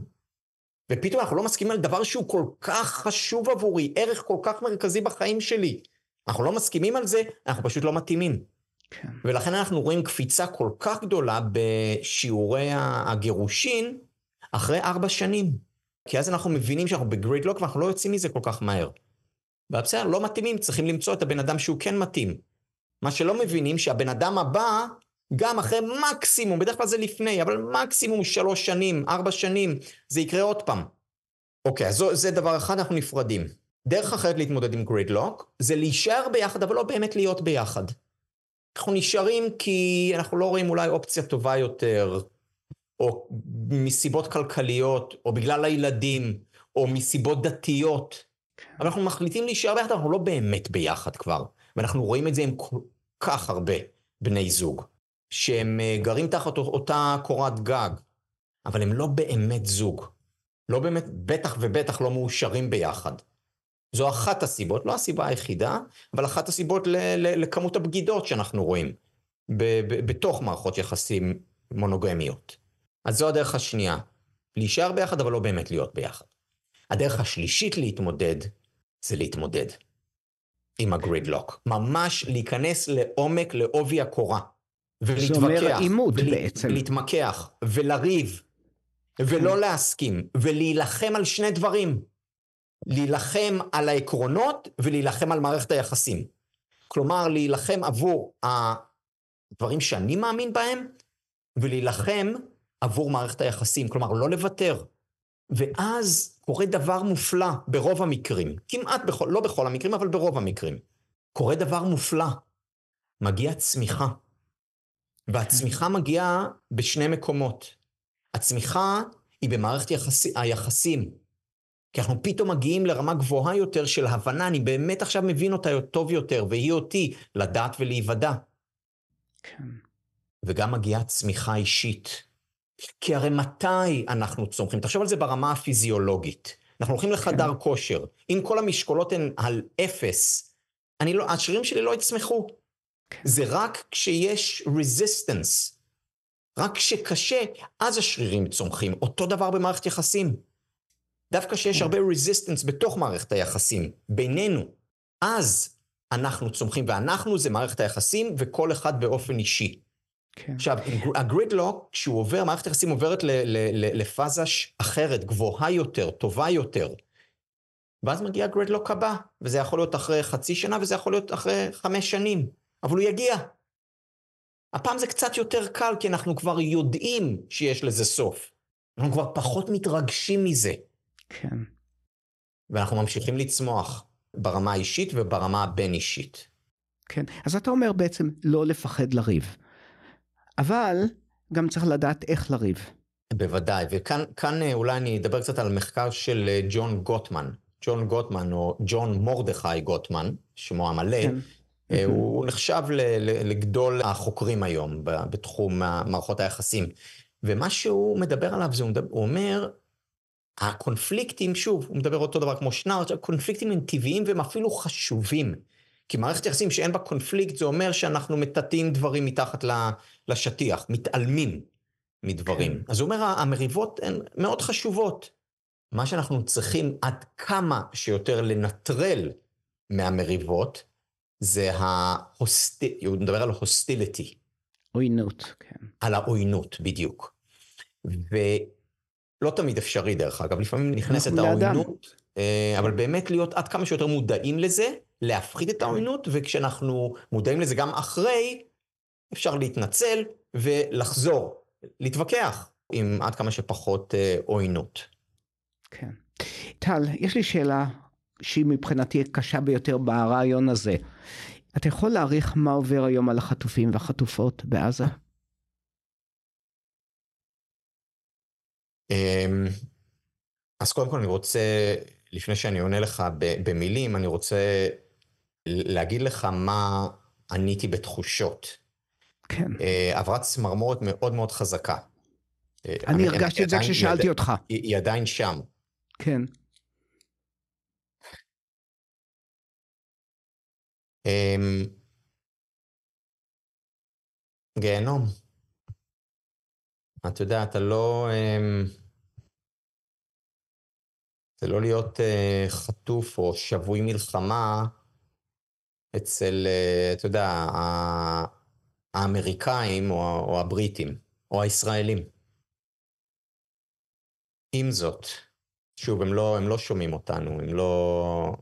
ופתאום אנחנו לא מסכימים על דבר שהוא כל כך חשוב עבורי, ערך כל כך מרכזי בחיים שלי. אנחנו לא מסכימים על זה, אנחנו פשוט לא מתאימים. כן. ולכן אנחנו רואים קפיצה כל כך גדולה בשיעורי הגירושין אחרי ארבע שנים. כי אז אנחנו מבינים שאנחנו בגרידלוק ואנחנו לא יוצאים מזה כל כך מהר. ובסדר, לא מתאימים, צריכים למצוא את הבן אדם שהוא כן מתאים. מה שלא מבינים, שהבן אדם הבא, גם אחרי מקסימום, בדרך כלל זה לפני, אבל מקסימום שלוש שנים, ארבע שנים, זה יקרה עוד פעם. אוקיי, אז זה דבר אחד, אנחנו נפרדים. דרך אחרת להתמודד עם גרידלוק, זה להישאר ביחד, אבל לא באמת להיות ביחד. אנחנו נשארים כי אנחנו לא רואים אולי אופציה טובה יותר, או מסיבות כלכליות, או בגלל הילדים, או מסיבות דתיות. אבל אנחנו מחליטים להישאר ביחד, אנחנו לא באמת ביחד כבר. ואנחנו רואים את זה עם כל כך הרבה בני זוג, שהם אה, גרים תחת אותה קורת גג, אבל הם לא באמת זוג. לא באמת, בטח ובטח לא מאושרים ביחד. זו אחת הסיבות, לא הסיבה היחידה, אבל אחת הסיבות ל- ל- לכמות הבגידות שאנחנו רואים ב- ב- בתוך מערכות יחסים מונוגמיות. אז זו הדרך השנייה, להישאר ביחד אבל לא באמת להיות ביחד. הדרך השלישית להתמודד זה להתמודד עם הגרידלוק. ממש להיכנס לעומק, לעובי הקורה. ולהתווכח. עימות ולה, בעצם. להתמקח ולריב ולא כן. להסכים ולהילחם על שני דברים. להילחם על העקרונות ולהילחם על מערכת היחסים. כלומר, להילחם עבור הדברים שאני מאמין בהם ולהילחם עבור מערכת היחסים. כלומר, לא לוותר. ואז קורה דבר מופלא ברוב המקרים, כמעט בכל, לא בכל המקרים, אבל ברוב המקרים. קורה דבר מופלא. מגיעה צמיחה. והצמיחה מגיעה בשני מקומות. הצמיחה היא במערכת יחסי, היחסים. כי אנחנו פתאום מגיעים לרמה גבוהה יותר של הבנה, אני באמת עכשיו מבין אותה טוב יותר, והיא אותי לדעת ולהיוודע. כן. וגם מגיעה צמיחה אישית. כי הרי מתי אנחנו צומחים? תחשוב על זה ברמה הפיזיולוגית. אנחנו הולכים לחדר כן. כושר, אם כל המשקולות הן על אפס, אני לא, השרירים שלי לא יצמחו. זה רק כשיש resistance, רק כשקשה, אז השרירים צומחים. אותו דבר במערכת יחסים. דווקא כשיש. הרבה resistance בתוך מערכת היחסים, בינינו, אז אנחנו צומחים, ואנחנו זה מערכת היחסים, וכל אחד באופן אישי. כן. עכשיו, הגרידלוק, כשהוא עובר, מערכת היחסים עוברת לפאזה אחרת, גבוהה יותר, טובה יותר. ואז מגיע הגרידלוק הבא, וזה יכול להיות אחרי חצי שנה, וזה יכול להיות אחרי חמש שנים, אבל הוא יגיע. הפעם זה קצת יותר קל, כי אנחנו כבר יודעים שיש לזה סוף. אנחנו כבר פחות מתרגשים מזה. כן. ואנחנו ממשיכים לצמוח ברמה האישית וברמה הבין-אישית. כן, אז אתה אומר בעצם לא לפחד לריב. אבל גם צריך לדעת איך לריב. בוודאי, וכאן אה, אולי אני אדבר קצת על מחקר של אה, ג'ון גוטמן. ג'ון גוטמן, או ג'ון מרדכי גוטמן, שמו המלא, כן. אה, הוא נחשב לגדול החוקרים היום בתחום מערכות היחסים. ומה שהוא מדבר עליו זה, הוא אומר, הקונפליקטים, שוב, הוא מדבר אותו דבר כמו שנארץ', הקונפליקטים הם טבעיים והם אפילו חשובים. כי מערכת יחסים שאין בה קונפליקט, זה אומר שאנחנו מטאטאים דברים מתחת לשטיח, מתעלמים מדברים. כן. אז הוא אומר, המריבות הן מאוד חשובות. מה שאנחנו צריכים עד כמה שיותר לנטרל מהמריבות, זה ההוסטיליטי, הוא מדבר על הוסטיליטי. עוינות, כן. על העוינות, בדיוק. ולא תמיד אפשרי, דרך אגב, לפעמים נכנסת העוינות, אה, אבל באמת להיות עד כמה שיותר מודעים לזה, להפחית את העוינות, וכשאנחנו מודעים לזה גם אחרי, אפשר להתנצל ולחזור, להתווכח עם עד כמה שפחות אה, עוינות. כן. טל, יש לי שאלה שהיא מבחינתי קשה ביותר ברעיון הזה. אתה יכול להעריך מה עובר היום על החטופים והחטופות בעזה? אמ, אז קודם כל אני רוצה, לפני שאני עונה לך במילים, אני רוצה להגיד לך מה עניתי בתחושות. כן. Uh, עברה צמרמורת מאוד מאוד חזקה. אה, אני הרגשתי את זה כששאלתי אותך. היא עדיין שם. כן. גיהנום. אתה יודע, אתה לא... Um, זה לא להיות uh, חטוף או שבוי מלחמה אצל, אה, אתה יודע, האמריקאים או הבריטים, או הישראלים. עם זאת, שוב, הם לא, הם לא שומעים אותנו, הם לא...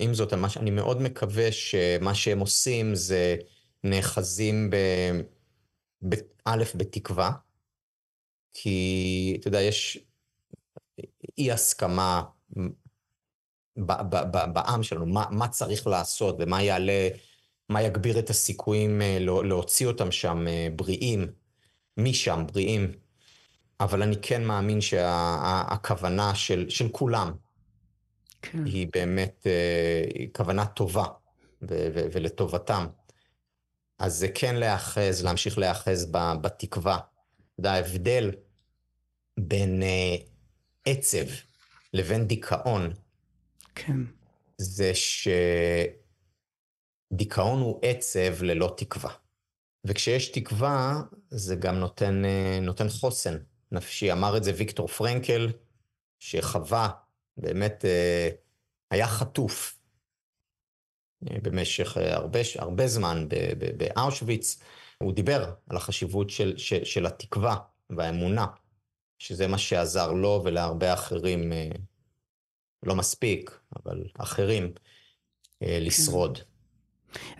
עם זאת, אני מאוד מקווה שמה שהם עושים זה נאחזים ב... א', בתקווה, כי אתה יודע, יש אי הסכמה בעם שלנו, מה, מה צריך לעשות ומה יעלה, מה יגביר את הסיכויים אה, להוציא אותם שם אה, בריאים, משם בריאים. אבל אני כן מאמין שהכוונה של, של כולם כן. היא באמת אה, היא כוונה טובה ולטובתם. אז זה כן להיאחז, להמשיך להיאחז בתקווה. אתה יודע, ההבדל בין עצב לבין דיכאון, כן. זה שדיכאון הוא עצב ללא תקווה. וכשיש תקווה, זה גם נותן, אה, נותן חוסן נפשי. אמר את זה ויקטור פרנקל, שחווה, באמת אה, היה חטוף אה, במשך הרבה, הרבה זמן באושוויץ. הוא דיבר על החשיבות של, של, של התקווה והאמונה, שזה מה שעזר לו ולהרבה אחרים לא מספיק, אבל אחרים, אה, לשרוד.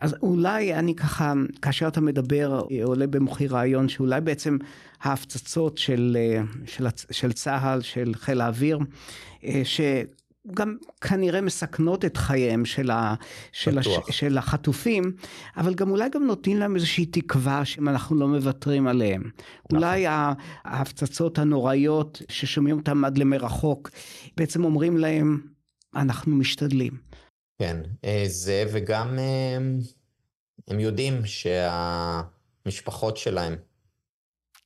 אז אולי אני ככה, כאשר אתה מדבר, עולה במוחי רעיון שאולי בעצם ההפצצות של, אה, של, של צה"ל, של חיל האוויר, אה, ש... גם כנראה מסכנות את חייהם של, ה, של, הש, של החטופים, אבל גם אולי גם נותנים להם איזושהי תקווה שאנחנו לא מוותרים עליהם. נכון. אולי ההפצצות הנוראיות ששומעים אותם עד למרחוק, בעצם אומרים להם, אנחנו משתדלים. כן, אה, זה וגם אה, הם יודעים שהמשפחות שלהם,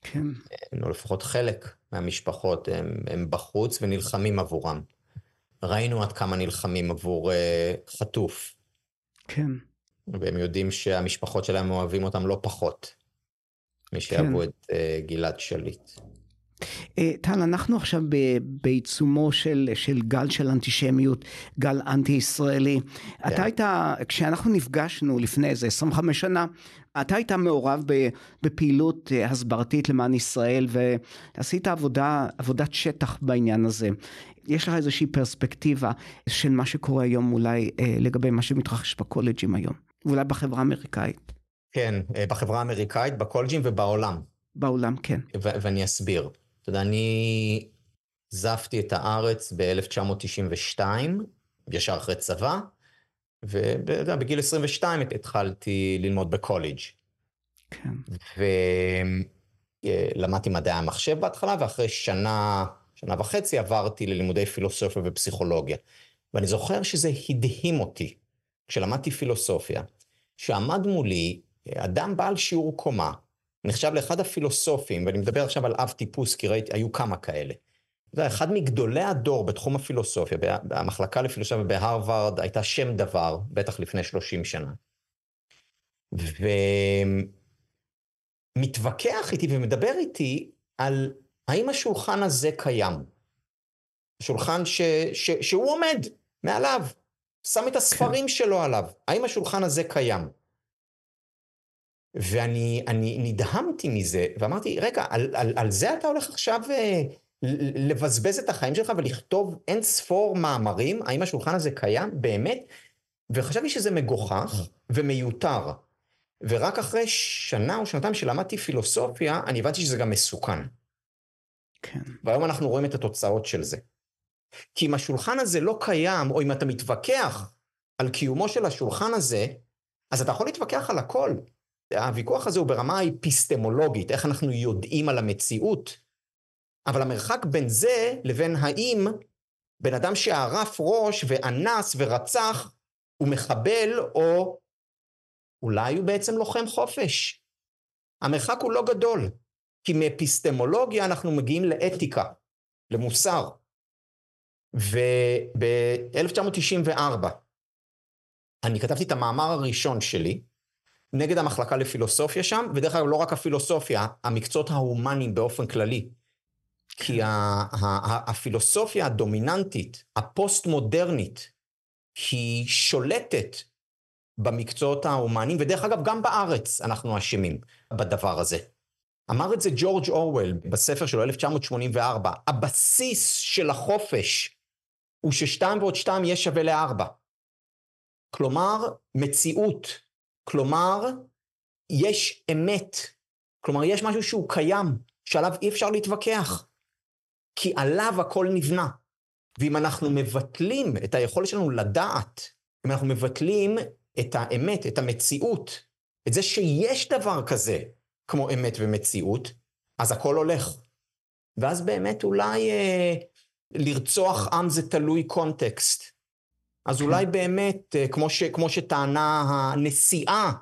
כן. או לפחות חלק מהמשפחות, הם, הם בחוץ ונלחמים עבורם. ראינו עד כמה נלחמים עבור uh, חטוף. כן. והם יודעים שהמשפחות שלהם אוהבים אותם לא פחות משאהבו כן. את uh, גלעד שליט. אה, טל, אנחנו עכשיו בעיצומו של, של גל של אנטישמיות, גל אנטי-ישראלי. כן. אתה היית, כשאנחנו נפגשנו לפני איזה 25 שנה, אתה היית מעורב בפעילות הסברתית למען ישראל ועשית עבודה, עבודת שטח בעניין הזה. יש לך איזושהי פרספקטיבה של מה שקורה היום אולי אה, לגבי מה שמתרחש בקולג'ים היום, ואולי בחברה האמריקאית. כן, אה, בחברה האמריקאית, בקולג'ים ובעולם. בעולם, כן. ו- ואני אסביר. אתה יודע, אני עזבתי את הארץ ב-1992, ישר אחרי צבא, ובגיל 22 התחלתי ללמוד בקולג'. כן. ולמדתי מדעי המחשב בהתחלה, ואחרי שנה שנה וחצי עברתי ללימודי פילוסופיה ופסיכולוגיה. ואני זוכר שזה הדהים אותי, כשלמדתי פילוסופיה, שעמד מולי אדם בעל שיעור קומה, נחשב לאחד הפילוסופים, ואני מדבר עכשיו על אב טיפוס, כי ראיתי, היו כמה כאלה. זה אחד מגדולי הדור בתחום הפילוסופיה, המחלקה לפילוסופיה בהרווארד הייתה שם דבר, בטח לפני 30 שנה. ומתווכח איתי ומדבר איתי על האם השולחן הזה קיים? שולחן ש, ש, שהוא עומד מעליו, שם את הספרים כן. שלו עליו. האם השולחן הזה קיים? ואני נדהמתי מזה, ואמרתי, רגע, על, על, על זה אתה הולך עכשיו אה, לבזבז את החיים שלך ולכתוב אין ספור מאמרים? האם השולחן הזה קיים? באמת? וחשבתי שזה מגוחך ומיותר. ורק אחרי שנה או שנתיים שלמדתי פילוסופיה, אני הבנתי שזה גם מסוכן. כן. והיום אנחנו רואים את התוצאות של זה. כי אם השולחן הזה לא קיים, או אם אתה מתווכח על קיומו של השולחן הזה, אז אתה יכול להתווכח על הכל. הוויכוח הזה הוא ברמה האפיסטמולוגית, איך אנחנו יודעים על המציאות, אבל המרחק בין זה לבין האם בן אדם שערף ראש ואנס ורצח הוא מחבל או אולי הוא בעצם לוחם חופש. המרחק הוא לא גדול. כי מאפיסטמולוגיה אנחנו מגיעים לאתיקה, למוסר. וב-1994 אני כתבתי את המאמר הראשון שלי נגד המחלקה לפילוסופיה שם, ודרך אגב לא רק הפילוסופיה, המקצועות ההומניים באופן כללי. כי הפילוסופיה הדומיננטית, הפוסט-מודרנית, היא שולטת במקצועות ההומניים, ודרך אגב גם בארץ אנחנו אשמים בדבר הזה. אמר את זה ג'ורג' אורוול בספר שלו 1984, הבסיס של החופש הוא ששתיים ועוד שתיים יהיה שווה לארבע. כלומר, מציאות. כלומר, יש אמת. כלומר, יש משהו שהוא קיים, שעליו אי אפשר להתווכח. כי עליו הכל נבנה. ואם אנחנו מבטלים את היכולת שלנו לדעת, אם אנחנו מבטלים את האמת, את המציאות, את זה שיש דבר כזה כמו אמת ומציאות, אז הכל הולך. ואז באמת אולי אה, לרצוח עם זה תלוי קונטקסט. אז כן. אולי באמת, אה, כמו, ש, כמו שטענה הנשיאה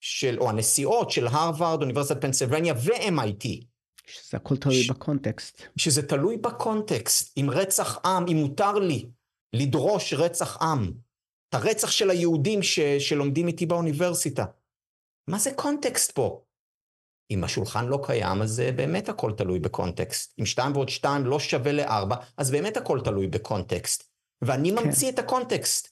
של, או הנשיאות של הרווארד, אוניברסיטת פנסילבניה ו-MIT, שזה הכל תלוי ש- בקונטקסט. שזה תלוי בקונטקסט. אם רצח עם, אם מותר לי לדרוש רצח עם, את הרצח של היהודים ש, שלומדים איתי באוניברסיטה, מה זה קונטקסט פה? אם השולחן לא קיים, אז אה, באמת הכל תלוי בקונטקסט. אם שתיים ועוד שתיים לא שווה לארבע, אז באמת הכל תלוי בקונטקסט. ואני כן. ממציא את הקונטקסט.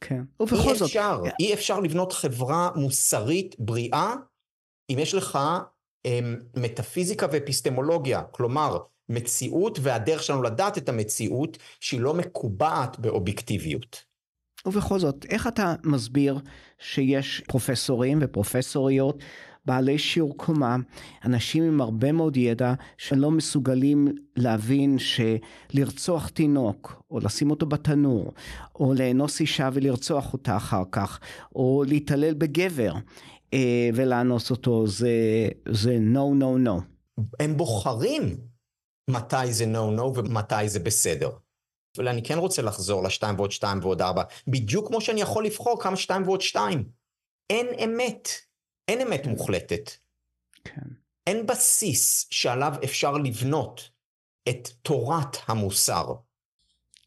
כן. ובכל אי זאת, אפשר, אי אפשר לבנות חברה מוסרית בריאה אם יש לך אמ, מטאפיזיקה ואפיסטמולוגיה, כלומר מציאות והדרך שלנו לדעת את המציאות שהיא לא מקובעת באובייקטיביות. ובכל זאת, איך אתה מסביר שיש פרופסורים ופרופסוריות בעלי שיעור קומה, אנשים עם הרבה מאוד ידע, שלא מסוגלים להבין שלרצוח תינוק, או לשים אותו בתנור, או לאנוס אישה ולרצוח אותה אחר כך, או להתעלל בגבר אה, ולאנוס אותו, זה, זה no, no, no. הם בוחרים מתי זה no no ומתי זה בסדר. אבל אני כן רוצה לחזור לשתיים ועוד שתיים ועוד ארבע, בדיוק כמו שאני יכול לבחור כמה שתיים ועוד שתיים. אין אמת, אין אמת מוחלטת. כן, אין בסיס שעליו אפשר לבנות את תורת המוסר,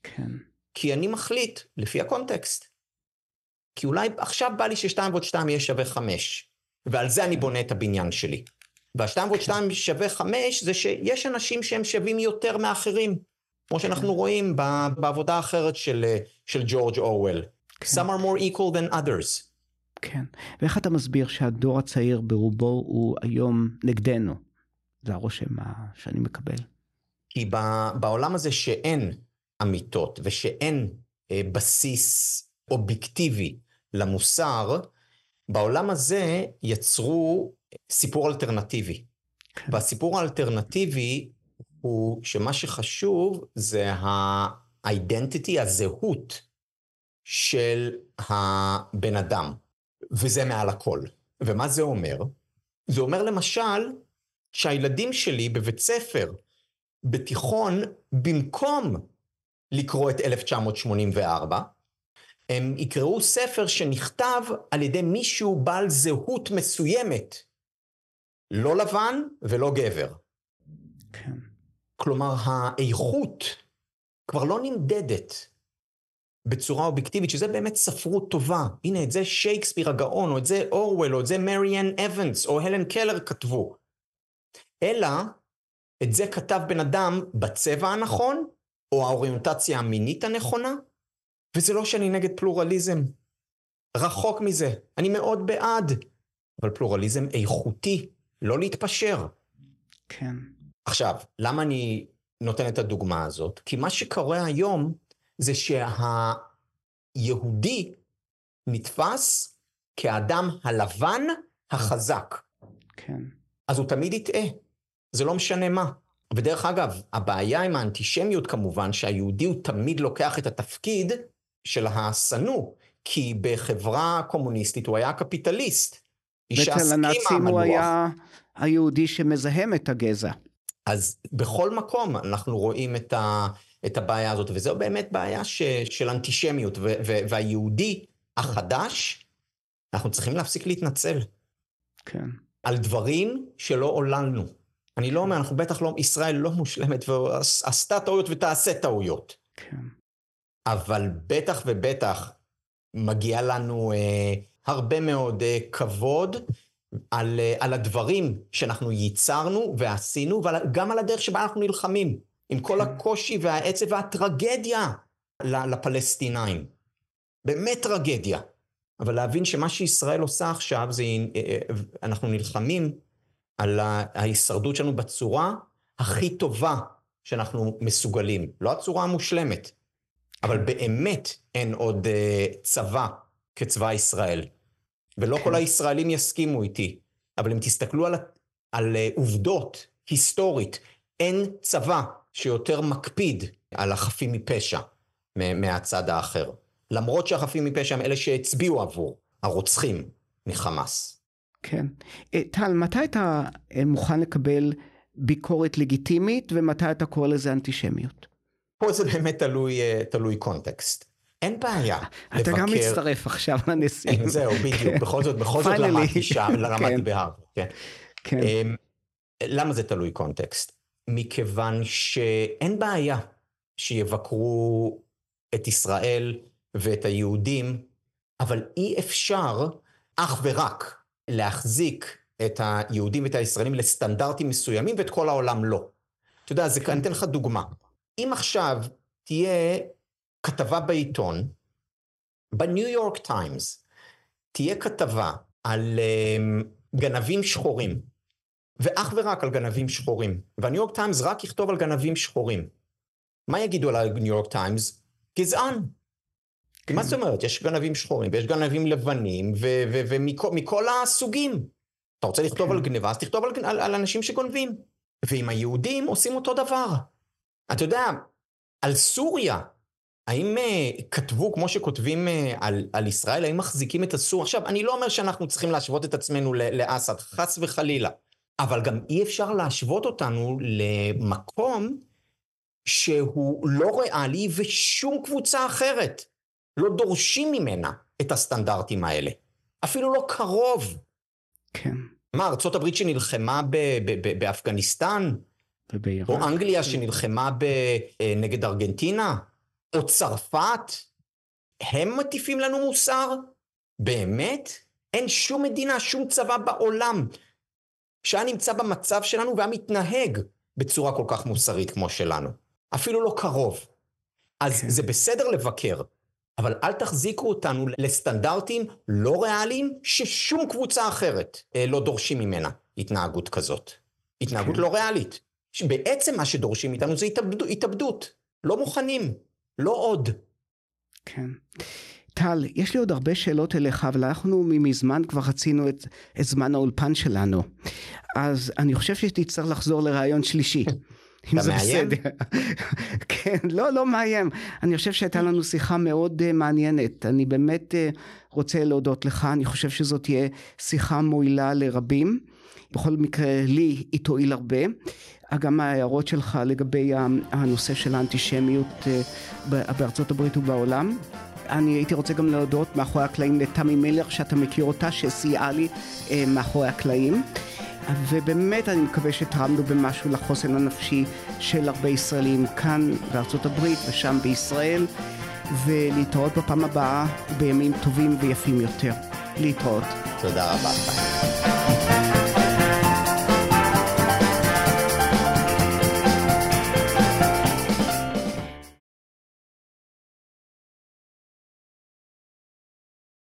כן, כי אני מחליט לפי הקונטקסט. כי אולי עכשיו בא לי ששתיים ועוד שתיים יהיה שווה חמש, ועל זה אני בונה את הבניין שלי. והשתיים ועוד שתיים שווה חמש זה שיש אנשים שהם שווים יותר מאחרים, כמו שאנחנו רואים בעבודה האחרת של, אה, של ג'ורג' אורוול. Some are more equal than others. כן. ואיך אתה מסביר שהדור הצעיר ברובו הוא היום נגדנו? זה הרושם שאני מקבל. כי בעולם הזה שאין אמיתות ושאין אה, בסיס אובייקטיבי למוסר, בעולם הזה יצרו סיפור אלטרנטיבי. כן. והסיפור האלטרנטיבי הוא שמה שחשוב זה האידנטיטי, הזהות של הבן אדם, וזה מעל הכל. ומה זה אומר? זה אומר למשל שהילדים שלי בבית ספר, בתיכון, במקום לקרוא את 1984, הם יקראו ספר שנכתב על ידי מישהו בעל זהות מסוימת, לא לבן ולא גבר. כן. כלומר, האיכות כבר לא נמדדת בצורה אובייקטיבית, שזה באמת ספרות טובה. הנה, את זה שייקספיר הגאון, או את זה אורוול, או את זה מריאן אבנס, או הלן קלר כתבו. אלא, את זה כתב בן אדם בצבע הנכון, או האוריינטציה המינית הנכונה, וזה לא שאני נגד פלורליזם. רחוק מזה. אני מאוד בעד. אבל פלורליזם איכותי, לא להתפשר. כן. עכשיו, למה אני נותן את הדוגמה הזאת? כי מה שקורה היום זה שהיהודי נתפס כאדם הלבן החזק. כן. אז הוא תמיד יטעה, זה לא משנה מה. ודרך אגב, הבעיה עם האנטישמיות כמובן, שהיהודי הוא תמיד לוקח את התפקיד של השנוא, כי בחברה קומוניסטית הוא היה קפיטליסט. העסקים הנאצים הוא. היה היהודי שמזהם את הגזע. אז בכל מקום אנחנו רואים את, ה, את הבעיה הזאת, וזו באמת בעיה ש, של אנטישמיות, ו, ו, והיהודי החדש, אנחנו צריכים להפסיק להתנצל כן. על דברים שלא עוללנו. אני לא אומר, אנחנו בטח לא, ישראל לא מושלמת ועשתה טעויות ותעשה טעויות, כן. אבל בטח ובטח מגיע לנו אה, הרבה מאוד אה, כבוד על, אה, על הדברים שאנחנו ייצרנו ועשינו, וגם על הדרך שבה אנחנו נלחמים, עם כל כן. הקושי והעצב והטרגדיה לפלסטינאים. באמת טרגדיה. אבל להבין שמה שישראל עושה עכשיו זה, אה, אה, אנחנו נלחמים על ההישרדות שלנו בצורה הכי טובה שאנחנו מסוגלים, לא הצורה המושלמת, אבל באמת אין עוד צבא כצבא ישראל. ולא כן. כל הישראלים יסכימו איתי, אבל אם תסתכלו על, על עובדות היסטורית, אין צבא שיותר מקפיד על החפים מפשע מהצד האחר. למרות שהחפים מפשע הם אלה שהצביעו עבור הרוצחים מחמאס. כן. אה, טל, מתי אתה אה, מוכן לקבל ביקורת לגיטימית ומתי אתה קורא לזה אנטישמיות? פה זה באמת תלוי, אה, תלוי קונטקסט. אין בעיה אתה לבקר... גם מצטרף עכשיו לנשיאים. זהו, בדיוק. כן. בכל זאת, בכל זאת למדתי שם, למדתי כן. בהרווארד. כן. כן. אמ, למה זה תלוי קונטקסט? מכיוון שאין בעיה שיבקרו את ישראל ואת היהודים, אבל אי אפשר אך ורק להחזיק את היהודים ואת הישראלים לסטנדרטים מסוימים ואת כל העולם לא. אתה יודע, זה, אני אתן לך דוגמה. אם עכשיו תהיה כתבה בעיתון, בניו יורק טיימס, תהיה כתבה על um, גנבים שחורים, ואך ורק על גנבים שחורים, והניו יורק טיימס רק יכתוב על גנבים שחורים. מה יגידו על הניו יורק טיימס? גזען. כן. מה זאת אומרת? יש גנבים שחורים ויש גנבים לבנים ומכל הסוגים. אתה רוצה לכתוב כן. על גניבה, אז תכתוב על, על, על אנשים שגונבים. ועם היהודים עושים אותו דבר. אתה יודע, על סוריה, האם uh, כתבו כמו שכותבים uh, על, על ישראל, האם מחזיקים את הסור? עכשיו, אני לא אומר שאנחנו צריכים להשוות את עצמנו לאסד, חס וחלילה. אבל גם אי אפשר להשוות אותנו למקום שהוא לא ריאלי ושום קבוצה אחרת. לא דורשים ממנה את הסטנדרטים האלה. אפילו לא קרוב. כן. מה, ארה"ב שנלחמה באפגניסטן? ובעיראק. או אנגליה שנלחמה אה, נגד ארגנטינה? או צרפת? הם מטיפים לנו מוסר? באמת? אין שום מדינה, שום צבא בעולם שהיה נמצא במצב שלנו והיה מתנהג בצורה כל כך מוסרית כמו שלנו. אפילו לא קרוב. אז כן. זה בסדר לבקר, אבל אל תחזיקו אותנו לסטנדרטים לא ריאליים ששום קבוצה אחרת אה, לא דורשים ממנה התנהגות כזאת. התנהגות כן. לא ריאלית. בעצם מה שדורשים מאיתנו זה התאבד, התאבדות. לא מוכנים. לא עוד. כן. טל, יש לי עוד הרבה שאלות אליך, אבל אנחנו מזמן כבר רצינו את, את זמן האולפן שלנו. אז אני חושב שתצטרך לחזור לרעיון שלישי. אם זה מאיים? בסדר. כן, לא, לא מאיים. אני חושב שהייתה לנו שיחה מאוד uh, מעניינת. אני באמת uh, רוצה להודות לך, אני חושב שזאת תהיה שיחה מועילה לרבים. בכל מקרה, לי היא תועיל הרבה. גם ההערות שלך לגבי הנושא של האנטישמיות uh, בארצות הברית ובעולם. אני הייתי רוצה גם להודות מאחורי הקלעים לתמי מילר, שאתה מכיר אותה, שסייעה לי uh, מאחורי הקלעים. ובאמת אני מקווה שתרמנו במשהו לחוסן הנפשי של הרבה ישראלים כאן בארצות הברית ושם בישראל, ולהתראות בפעם הבאה בימים טובים ויפים יותר. להתראות. תודה רבה.